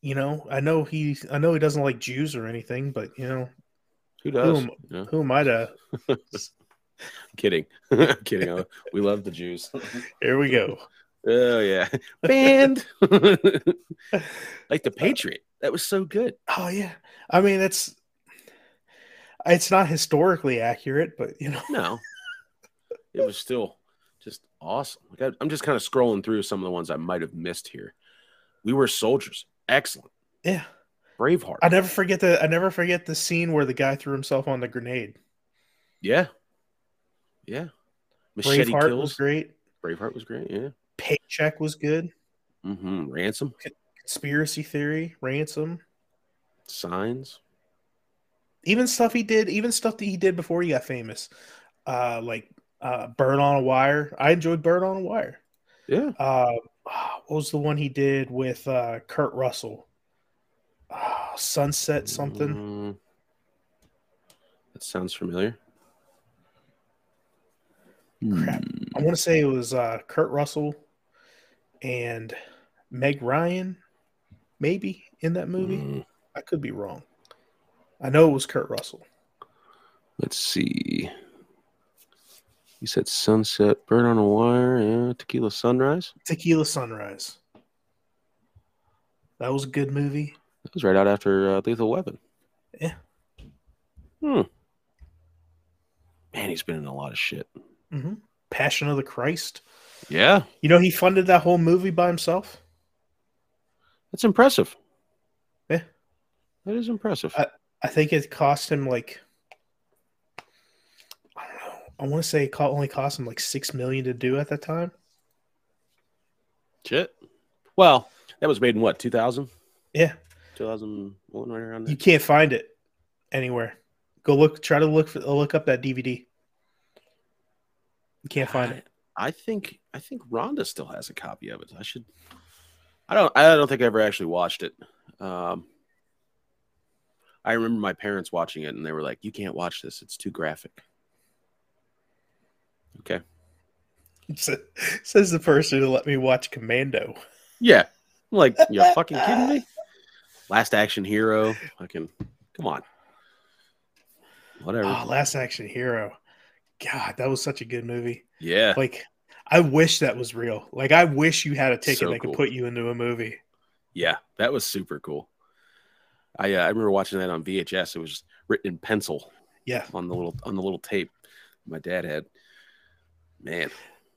You know, I know he I know he doesn't like Jews or anything, but you know, Who does? am- Yeah, who am I to? kidding, kidding. Oh, we love the Jews. Here we go. oh yeah, band like the Patriot. That was so good. Oh yeah. I mean, it's it's not historically accurate, but you know, No, it was still just awesome. Like I, I'm just kind of scrolling through some of the ones I might have missed here. We were soldiers. Excellent. yeah. Braveheart. I never forget the I never forget the scene where the guy threw himself on the grenade. yeah. Yeah. Machete Braveheart kills. was great. Braveheart was great. Yeah. Paycheck was good. Mm-hmm. Ransom. Conspiracy theory, ransom, Signs. even stuff he did, even stuff that he did before he got famous, uh, like uh, Bird on a Wire. I enjoyed Bird on a Wire. Yeah. Uh, what was the one he did with uh, Kurt Russell? Uh, Sunset something. Mm, that sounds familiar. Crap. I want to say it was uh, Kurt Russell and Meg Ryan, maybe in that movie. Mm, I could be wrong. I know it was Kurt Russell. let's see. You said Sunset, Bird on a Wire, yeah, Tequila Sunrise. Tequila Sunrise. That was a good movie. That was right out after uh, Lethal Weapon. Yeah. Hmm. Man, he's been in a lot of shit. Hmm Passion of the Christ. Yeah, You know, he funded that whole movie by himself. that's impressive. Yeah. That is impressive. I- I think it cost him like I don't know. I want to say it only cost him like six million to do at that time. Shit. Well, that was made in what, 2000? Yeah, 2001, right around there. you can't find it anywhere. Go look. Try to look for, look up that DVD. You can't find it. I think I think Rhonda still has a copy of it. I should. I don't. I don't think I ever actually watched it. Um, I remember my parents watching it, and they were like, "You can't watch this; it's too graphic." Okay. Says the person who let me watch Commando. Yeah. I'm like, you're fucking kidding me? Last Action Hero. Fucking come on. Whatever. Oh, Last Action Hero. God, that was such a good movie. yeah. Like, I wish that was real. Like, I wish you had a ticket So that cool. could put you into a movie. Yeah. That was super cool. I uh, I remember watching that on VHS. It was just written in pencil Yeah, on the little on the little tape my dad had. Man,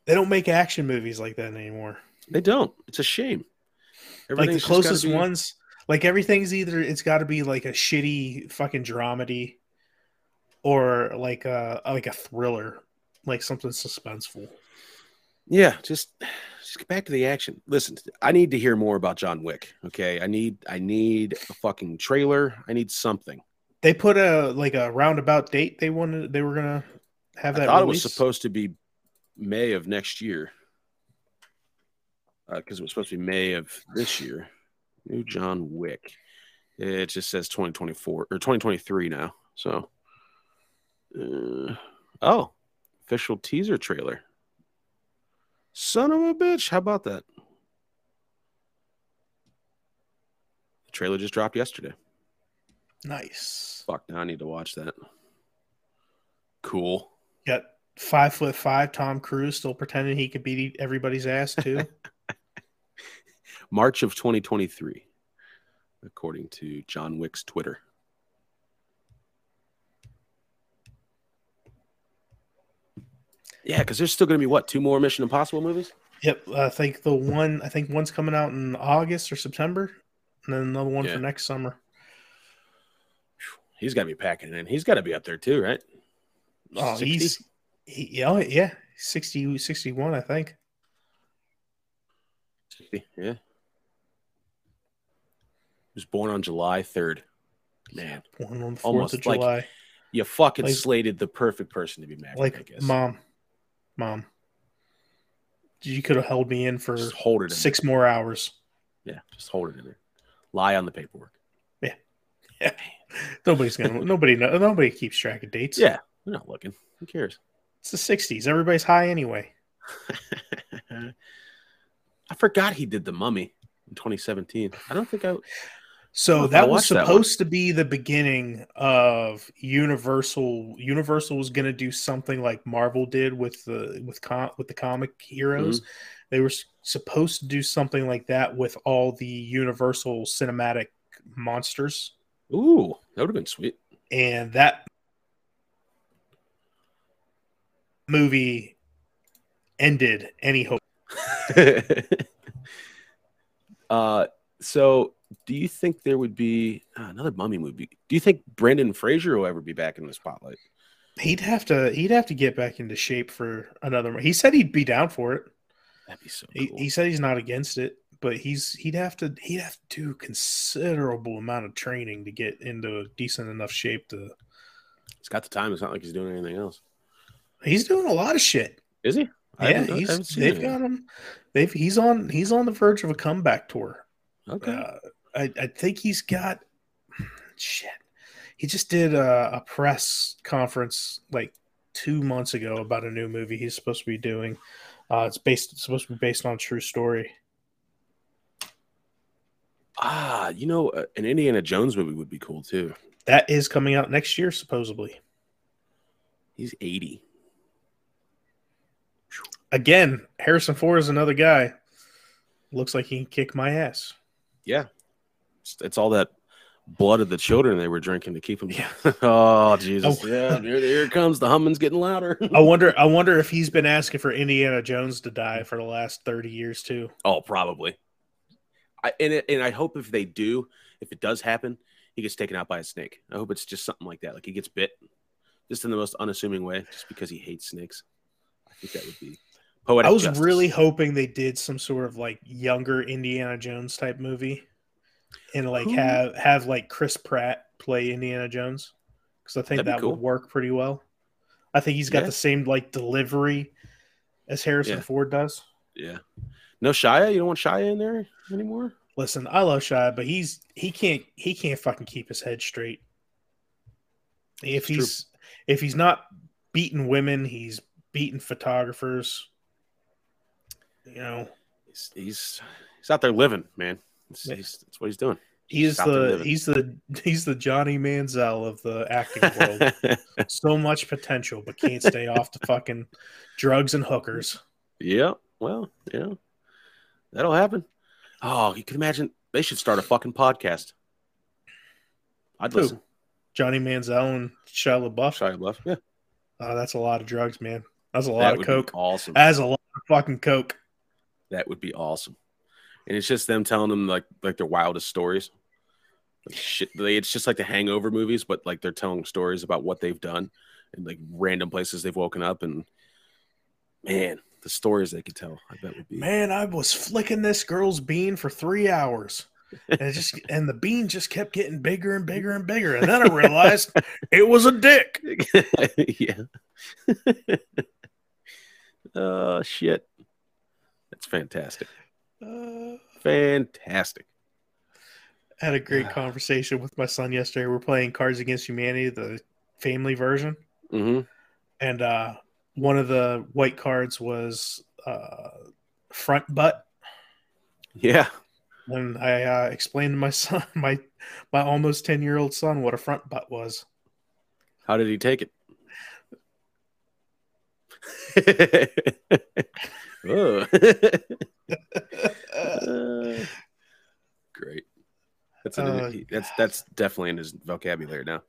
they don't make action movies like that anymore. they don't. It's a shame. like the Everything's just gotta closest be- ones, like everything's either it's got to be like a shitty fucking dramedy, or like a like a thriller, like something suspenseful. Yeah, just just get back to the action. Listen, I need to hear more about John Wick. Okay, I need I need a fucking trailer. I need something. They put a like a roundabout date. They wanted they were gonna have that. I thought it was supposed to be May of next year uh, because it was supposed to be May of this year. New John Wick. It just says 2024 or 2023 now. So, uh, oh, official teaser trailer. Son of a bitch! How about that? The trailer just dropped yesterday. nice. Fuck! Now I need to watch that. Cool. Got five foot five Tom Cruise still pretending he could beat everybody's ass too. March of 2023, according to John Wick's Twitter. Yeah, because there's still going to be what two more Mission Impossible movies? yep, I think the one I think one's coming out in August or September, and then another one Yeah. for next summer. He's got to be packing it in. He's got to be up there too, right? Oh, 60? he's he, oh yeah, 60, 61, I think. 60, yeah. He was born on July 3rd. Man, One on the fourth of like- July. you fucking Like- slated the perfect person to be I Like, guess. mom, mom, you could have held me in for just hold it six more hours. Yeah, just hold it in there. Lie on the paperwork. Yeah. Nobody's gonna. nobody. know- Nobody keeps track of dates. Yeah, we're not looking. Who cares? it's the '60s. Everybody's high anyway. I forgot he did the Mummy in 2017. I don't think I. So I that was watched that supposed to be the beginning of Universal. Universal was going to do something like Marvel did with the with com- with the comic heroes. Mm-hmm. They were supposed to do something like that with all the Universal cinematic monsters, Ooh, that would have been sweet. and that movie ended any hope. uh, so do you think there would be ah, another Mummy movie? Do you think Brendan Fraser will ever be back in the spotlight? He'd have to. He'd have to get back into shape for another. He said he'd be down for it. That'd be so He, cool. he said he's not against it, but he's he'd have to he'd have to do considerable amount of training to get into a decent enough shape to. He's got the time. It's not like he's doing anything else. He's doing a lot of shit. Is he? I Yeah, he's they've it. got him. They've he's on he's on the verge of a comeback tour. Okay. Uh, I I think he's got shit. He just did a, a press conference like two months ago about a new movie he's supposed to be doing. Uh, it's based it's supposed to be based on a true story. ah, you know, uh, an Indiana Jones movie would be cool too. That is coming out next year, supposedly. He's 80. Again, Harrison Ford is another guy. Looks like he can kick my ass. Yeah. It's, it's all that blood of the children they were drinking to keep him. Yeah. oh, Jesus. Oh. Yeah. Here, here it comes. The humming's getting louder. I wonder. I wonder if he's been asking for Indiana Jones to die for the last thirty years too. Oh, probably. I and it, and I hope if they do, if it does happen, he gets taken out by a snake. I hope it's just something like that, like he gets bit, just in the most unassuming way, just because he hates snakes. I think that would be poetic. I was justice. really hoping they did some sort of like younger Indiana Jones type movie, and like Who- have have like Chris Pratt play Indiana Jones because I think That'd that cool. would work pretty well. I think he's got Yeah. the same like delivery as Harrison Yeah. Ford does. yeah. No Shia, you don't want Shia in there anymore. Listen, I love Shia, but he's he can't he can't fucking keep his head straight. If It's true. he's if he's not beating women, he's beating photographers. You know, He's he's, he's out there living, man. It's, Yeah. he's, that's what he's doing. He's their the he's the he's the Johnny Manziel of the acting world. so much potential, but can't stay off the fucking drugs and hookers. yeah. Well, yeah. That'll happen. Oh, you can imagine they should start a fucking podcast. I'd Who? listen. Johnny Manziel and Shia LaBeouf. Shia LaBeouf. Yeah. Oh, that's a lot of drugs, man. That's a lot That of coke. awesome. That's a lot of fucking coke. That would be awesome. And it's just them telling them like like their wildest stories. Like shit, they, it's just like the Hangover movies, but like they're telling stories about what they've done and like random places they've woken up. And man, the stories they could tell, I bet would be. Man, I was flicking this girl's bean for three hours. And it just and the bean just kept getting bigger and bigger and bigger. And then I realized it was a dick. yeah. oh shit, that's fantastic. Uh, Fantastic. had a great conversation with my son yesterday. We're playing Cards Against Humanity, the family version. hmm And uh one of the white cards was uh front butt. Yeah. And I uh, explained to my son, my my almost ten year old son, what a front butt was. How did he take it? Ugh. Uh, great. That's an, Uh, that's that's definitely in his vocabulary now.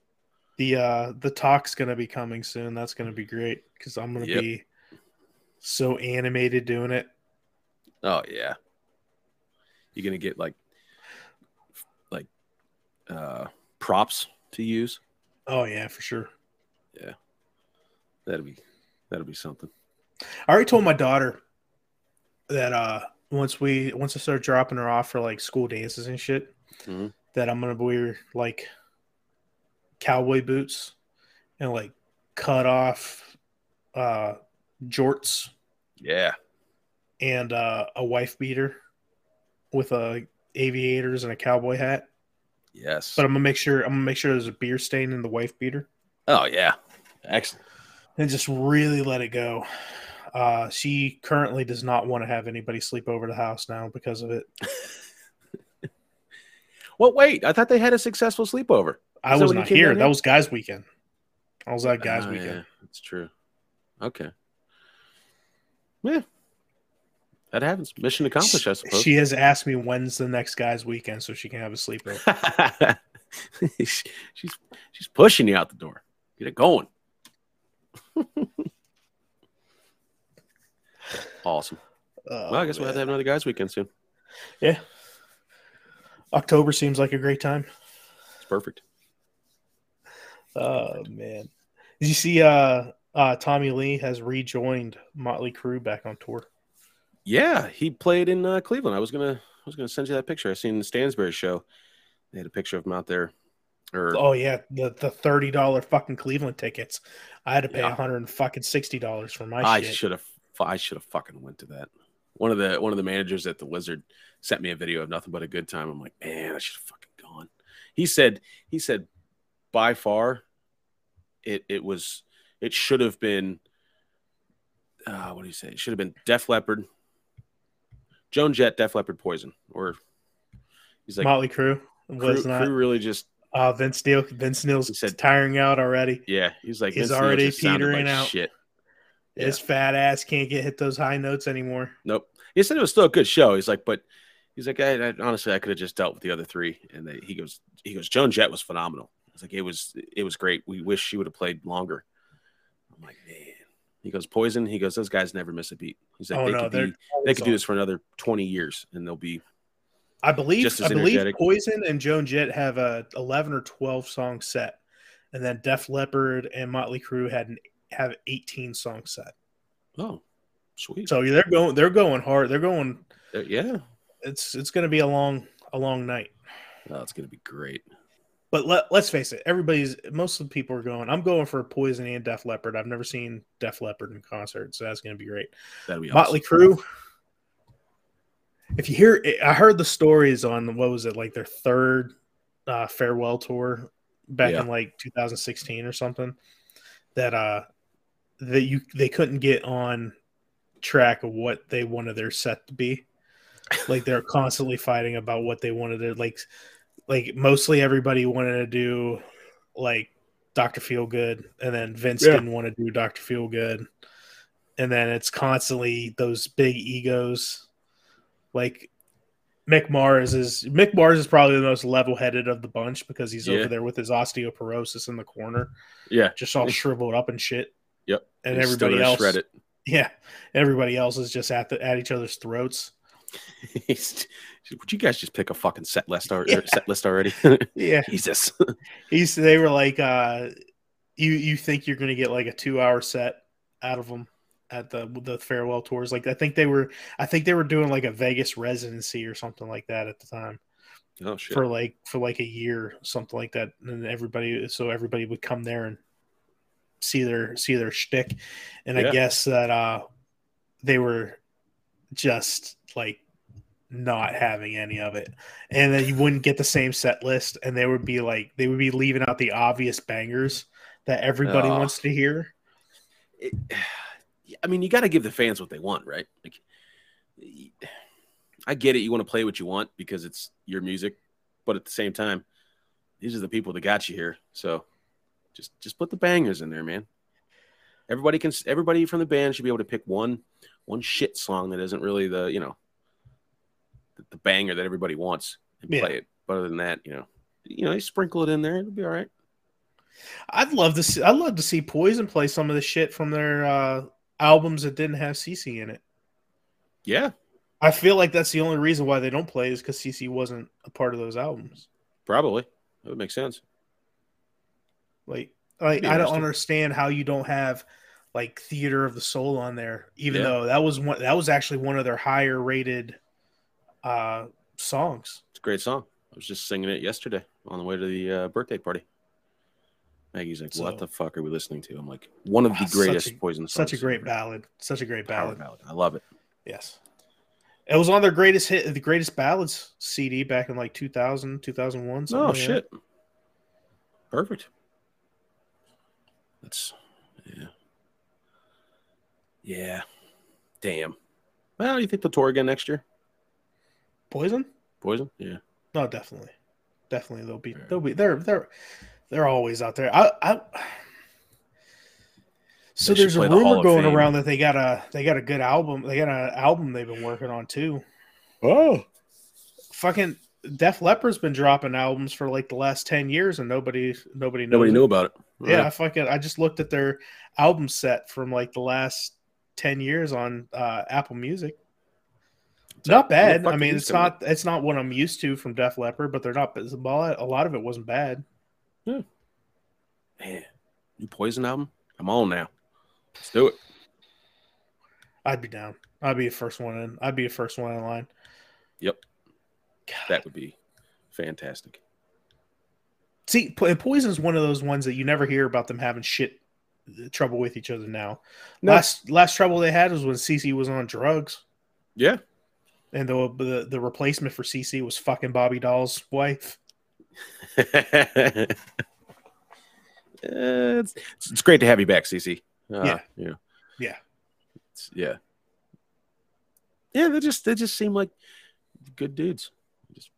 the uh the talk's gonna be coming soon. That's gonna be great because I'm gonna Yep. be so animated doing it. Oh yeah. You're gonna get like like uh props to use. Oh yeah, for sure. Yeah. That'll be that'll be something. I already told my daughter that uh once we once I start dropping her off for like school dances and shit, Mhm. that I'm gonna wear like cowboy boots and like cut off uh jorts Yeah. and uh a wife beater with a aviators and a cowboy hat. Yes. But I'm gonna make sure I'm gonna make sure there's a beer stain in the wife beater. oh yeah. Excellent. and just really let it go. Uh, she currently does not want to have anybody sleep over the house now because of it. Well, wait. I thought they had a successful sleepover. I Is that was not here. That here? was guys' weekend. I was at guys' Ah, weekend. Yeah, that's true. Okay. Yeah. That happens. Mission accomplished, I suppose. She has asked me when's the next guys' weekend so she can have a sleepover. she's she's pushing you out the door. Get it going. awesome. Oh, Well, I guess we'll have to have another guys' weekend soon. Yeah. October seems like a great time. It's perfect. Oh man. Did you see uh uh Tommy Lee has rejoined Motley Crue back on tour? Yeah, he played in uh, Cleveland. I was gonna I was gonna send you that picture. I seen the Stansbury show. They had a picture of him out there. Or Oh yeah, the the thirty dollar fucking Cleveland tickets. I had to pay a Yeah. hundred and fucking sixty dollars for my I should have I should have fucking went to that. One of the one of the managers at the Lizard sent me a video of nothing but a good time. I'm like, man, I should have fucking gone. He said he said by far it it was it should have been uh what do you say? It should have been Def Leppard, Joan Jett, Def Leppard, Poison. Or he's like Motley Crue was crew, not. crew really just Uh, Vince Neil. Vince Neil's said- tiring out already. yeah, he's like He's Vince already petering like out. Shit. Yeah. His fat ass can't get hit those high notes anymore. Nope. He said it was still a good show. He's like, but he's like, I, I honestly, I could have just dealt with the other three. And they, he goes, he goes, Joan Jett was phenomenal. It's like it was, it was great. We wish she would have played longer. I'm like, man. He goes, Poison. He goes, those guys never miss a beat. He's like, oh they no, could be, they could do this for another 20 years, and they'll be. I believe I believe energetic. Poison and Joan Jett have a eleven or twelve song set, and then Def Leppard and Motley Crue had an have eighteen song set. Oh, sweet. So they're going they're going hard. They're going. Uh, yeah. It's it's going to be a long a long night. Oh, it's gonna be great. But let, let's face it, everybody's most of the people are going. I'm going for Poison and Def Leppard. I've never seen Def Leppard in concert, so that's going to be great. That'll be Motley awesome. Crue. If you hear, I heard the stories on what was it like their third uh, farewell tour back Yeah. in like 2016 or something. That uh, that you they couldn't get on track of what they wanted their set to be. Like they're constantly fighting about what they wanted to like. like mostly everybody wanted to do like Dr. Feelgood, and then Vince Yeah. didn't want to do Dr. Feelgood. And then it's constantly those big egos. Like Mick Mars is Mick Mars is probably the most level headed of the bunch because he's Yeah. over there with his osteoporosis in the corner, Yeah. just all shriveled up and shit. Yep. And everybody else shred it. Yeah. Everybody else is just at the at each other's throats. Would you guys just pick a fucking set list, or, Yeah. set list already? Yeah. Jesus. He's they were like uh you you think you're going to get like a 2-hour set out of them at the the farewell tours like I think they were I think they were doing like a Vegas residency or something like that at the time Oh shit. for like for like a year something like that and everybody so everybody would come there and see their see their shtick and I guess that uh they were just like not having any of it and then you wouldn't get the same set list and they would be like they would be leaving out the obvious bangers that everybody Oh. wants to hear It- I mean, you got to give the fans what they want, right? Like, I get it. You want to play what you want because it's your music, but at the same time, these are the people that got you here. So, just just put the bangers in there, man. Everybody can. Everybody from the band should be able to pick one one shit song that isn't really the you know the, the banger that everybody wants and Yeah. play it. But other than that, you know, you know, you sprinkle it in there, it'll be all right. I'd love to see I'd love to see Poison play some of the shit from their uh albums that didn't have CC in it Yeah, I feel like that's the only reason why they don't play is because CC wasn't a part of those albums. probably that would make sense. Like, like I don't understand how you don't have like Theater of the Soul on there, even Yeah. though that was one that was actually one of their higher rated uh songs. It's a great song. I was just singing it yesterday on the way to the uh, birthday party. Maggie's like, So- "What the fuck are we listening to?" I'm like, "One of the Ah, greatest a- Poison songs." Such a great ballad. Such a great ballad. ballad. I love it. Yes. It was on their greatest hit, the greatest ballads CD back in like 2000, 2001. something Oh like shit! Perfect. That's yeah, yeah. Damn. Well, you think they'll tour again next year? Poison? Poison? Yeah. No, definitely, definitely. They'll be. Yeah. They'll be. They're. They're. They're always out there. I. I so They there's a play the rumor going around that they got a they got a good album. They got an album they've been working on too. Oh. Fucking Def Leppard's been dropping albums for like the last ten years, and nobody nobody knows. Nobody it. knew about it. Yeah, I fucking I just looked at their album set from like the last ten years on uh, Apple Music. Not bad. I mean, it's come not it's not what I'm used to from Def Leppard, but they're not. A lot, a lot of it wasn't bad. Man, new Poison album. I'm on now. Let's do it. I'd be down. I'd be the first one in. I'd be the first one in line. Yep. God. That would be fantastic. See, Po- Poison's one of those ones that you never hear about them having shit uh, trouble with each other now. No. Last last trouble they had was when CC was on drugs, Yeah. and the the, the replacement for CC was fucking Bobby Dall's wife. it's, it's it's great to have you back, CC. Uh, Yeah. yeah, Yeah. It's- yeah, yeah. They just they just seem like good dudes. Just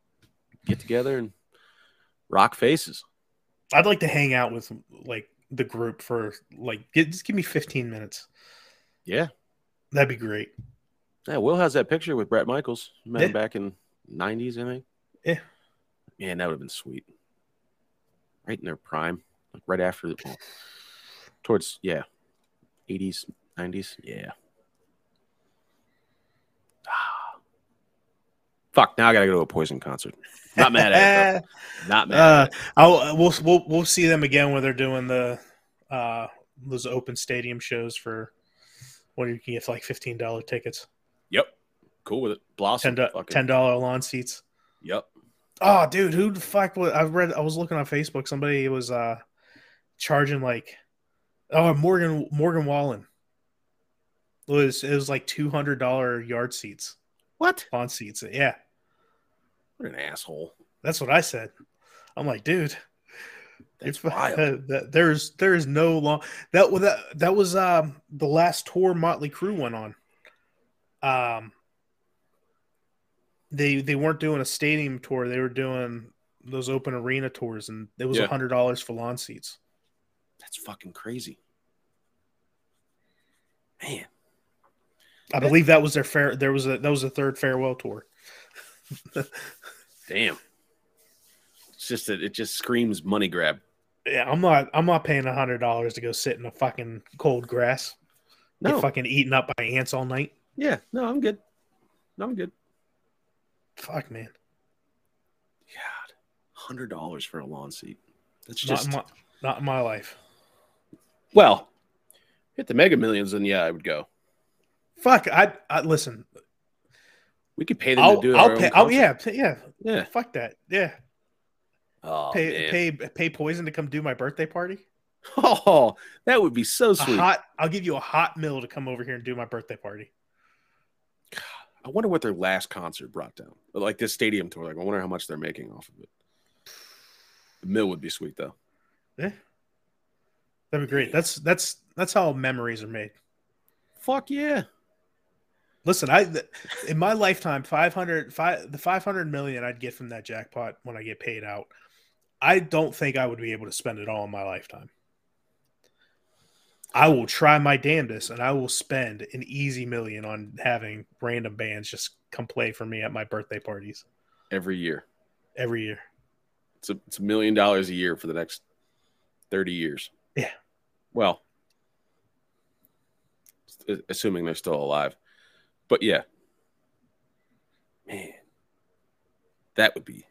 get together and rock faces. I'd like to hang out with like the group for like get, just give me 15 minutes. Yeah, That'd be great. yeah. Will has that picture with Bret Michaels. Met him Yeah. back in '90s, I think. Yeah. man, that would have been sweet. Right in their prime, like right after the towards yeah, '80s, '90s. Yeah. Fuck! Now I gotta go to a Poison concert. Not mad at it. Though. Not mad. Uh, at it. I'll we'll we'll we'll see them again when they're doing the uh those open stadium shows for when you can get like fifteen dollar tickets, Yep. Cool with it. Blossom. ten fucking- ten dollar lawn seats. Yep. Oh, dude, who the fuck was I read? I was looking on Facebook. Somebody was uh charging like oh Morgan Morgan Wallen. It was it was like two hundred dollar yard seats What? lawn seats. Yeah, What an asshole. that's what I said. I'm like, dude, That's It's wild. that there's there is no long that was that that was um the last tour Motley Crue went on. Um they they weren't doing a stadium tour, they were doing those open arena tours, and it was a Yeah. hundred dollars for lawn seats. That's fucking crazy. Man, I believe that was their fair. There was a that was a third farewell tour. Damn. It's just that it just screams money grab. Yeah, I'm not. I'm not paying a hundred dollars to go sit in a fucking cold grass. No, Get fucking eaten up by ants all night. yeah, no, I'm good. No, I'm good. Fuck, man. God, hundred dollars for a lawn seat. That's Not just in my, not in my life. well, hit the Mega Millions, and yeah, I would go. Fuck. I. I listen. We could pay them I'll. to do it. I'll pay. Oh yeah. Yeah. yeah. Fuck that. Yeah. Oh pay. Pay. Pay poison to come do my birthday party. Oh, that would be so sweet. hot. I'll give you a hot mill to come over here and do my birthday party. I wonder what their last concert brought down. Like this stadium tour. Like, I wonder how much they're making off of it. The mill would be sweet though. Yeah. That'd be great. That's that's that's how memories are made. Fuck yeah. Listen, I in my lifetime, 500, five, the five hundred million I'd get from that jackpot when I get paid out. I don't think I would be able to spend it all in my lifetime. I will try my damnedest, and I will spend an easy million on having random bands just come play for me at my birthday parties Every year. every year. It's a it's a million dollars a year for the next 30 years. Yeah. Well, assuming they're still alive. But yeah. Man. That would be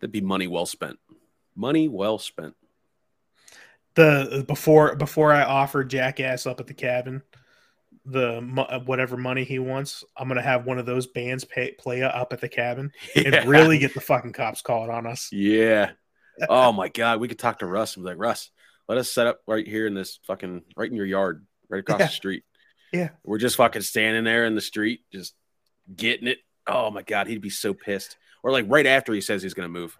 that'd be money well spent. Money well spent. The uh, before before I offer Jackass up at the cabin, the uh, whatever money he wants, I'm gonna have one of those bands pay, play up at the cabin and Yeah. really get the fucking cops called on us. Yeah. Oh my god, we could talk to Russ and be like, Russ, let us set up right here in this fucking right in your yard, right across Yeah. the street. Yeah. We're just fucking standing there in the street, just getting it. Oh my god, he'd be so pissed. Or like right after he says he's gonna move,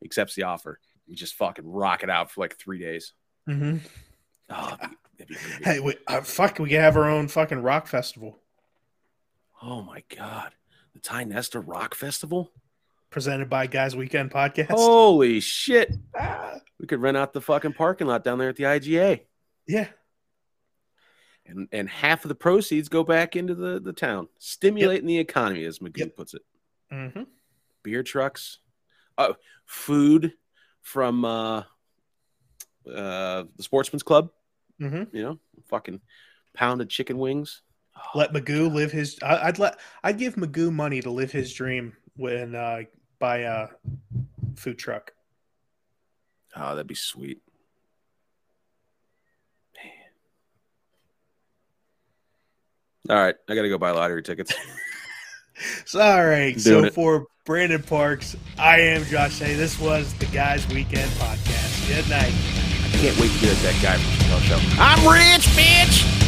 he accepts the offer. We just fucking rock it out for like three days. hmm Oh, that'd be, that'd be. Hey, we, uh, fuck, we can have our own fucking rock festival Oh my god, the Tionesta Rock Festival. presented by Guys Weekend Podcast. Holy shit! Ah, We could rent out the fucking parking lot down there at the IGA. yeah, and and half of the proceeds go back into the the town, stimulating the economy, as McGee Yep. puts it. hmm Beer trucks, oh, food from uh, uh, the Sportsman's Club. hmm You know, fucking pounded chicken wings. let Magoo live his. I, I'd let. I'd give Magoo money to live his dream when uh, buy a food truck. Oh, that'd be sweet. All right, I gotta go buy lottery tickets. So, all right. Doing So it. for Brandon Parks, I am Josh. Say this was the Guys Weekend Podcast. Good night. I can't wait to be like that guy from the show. I'm rich, bitch.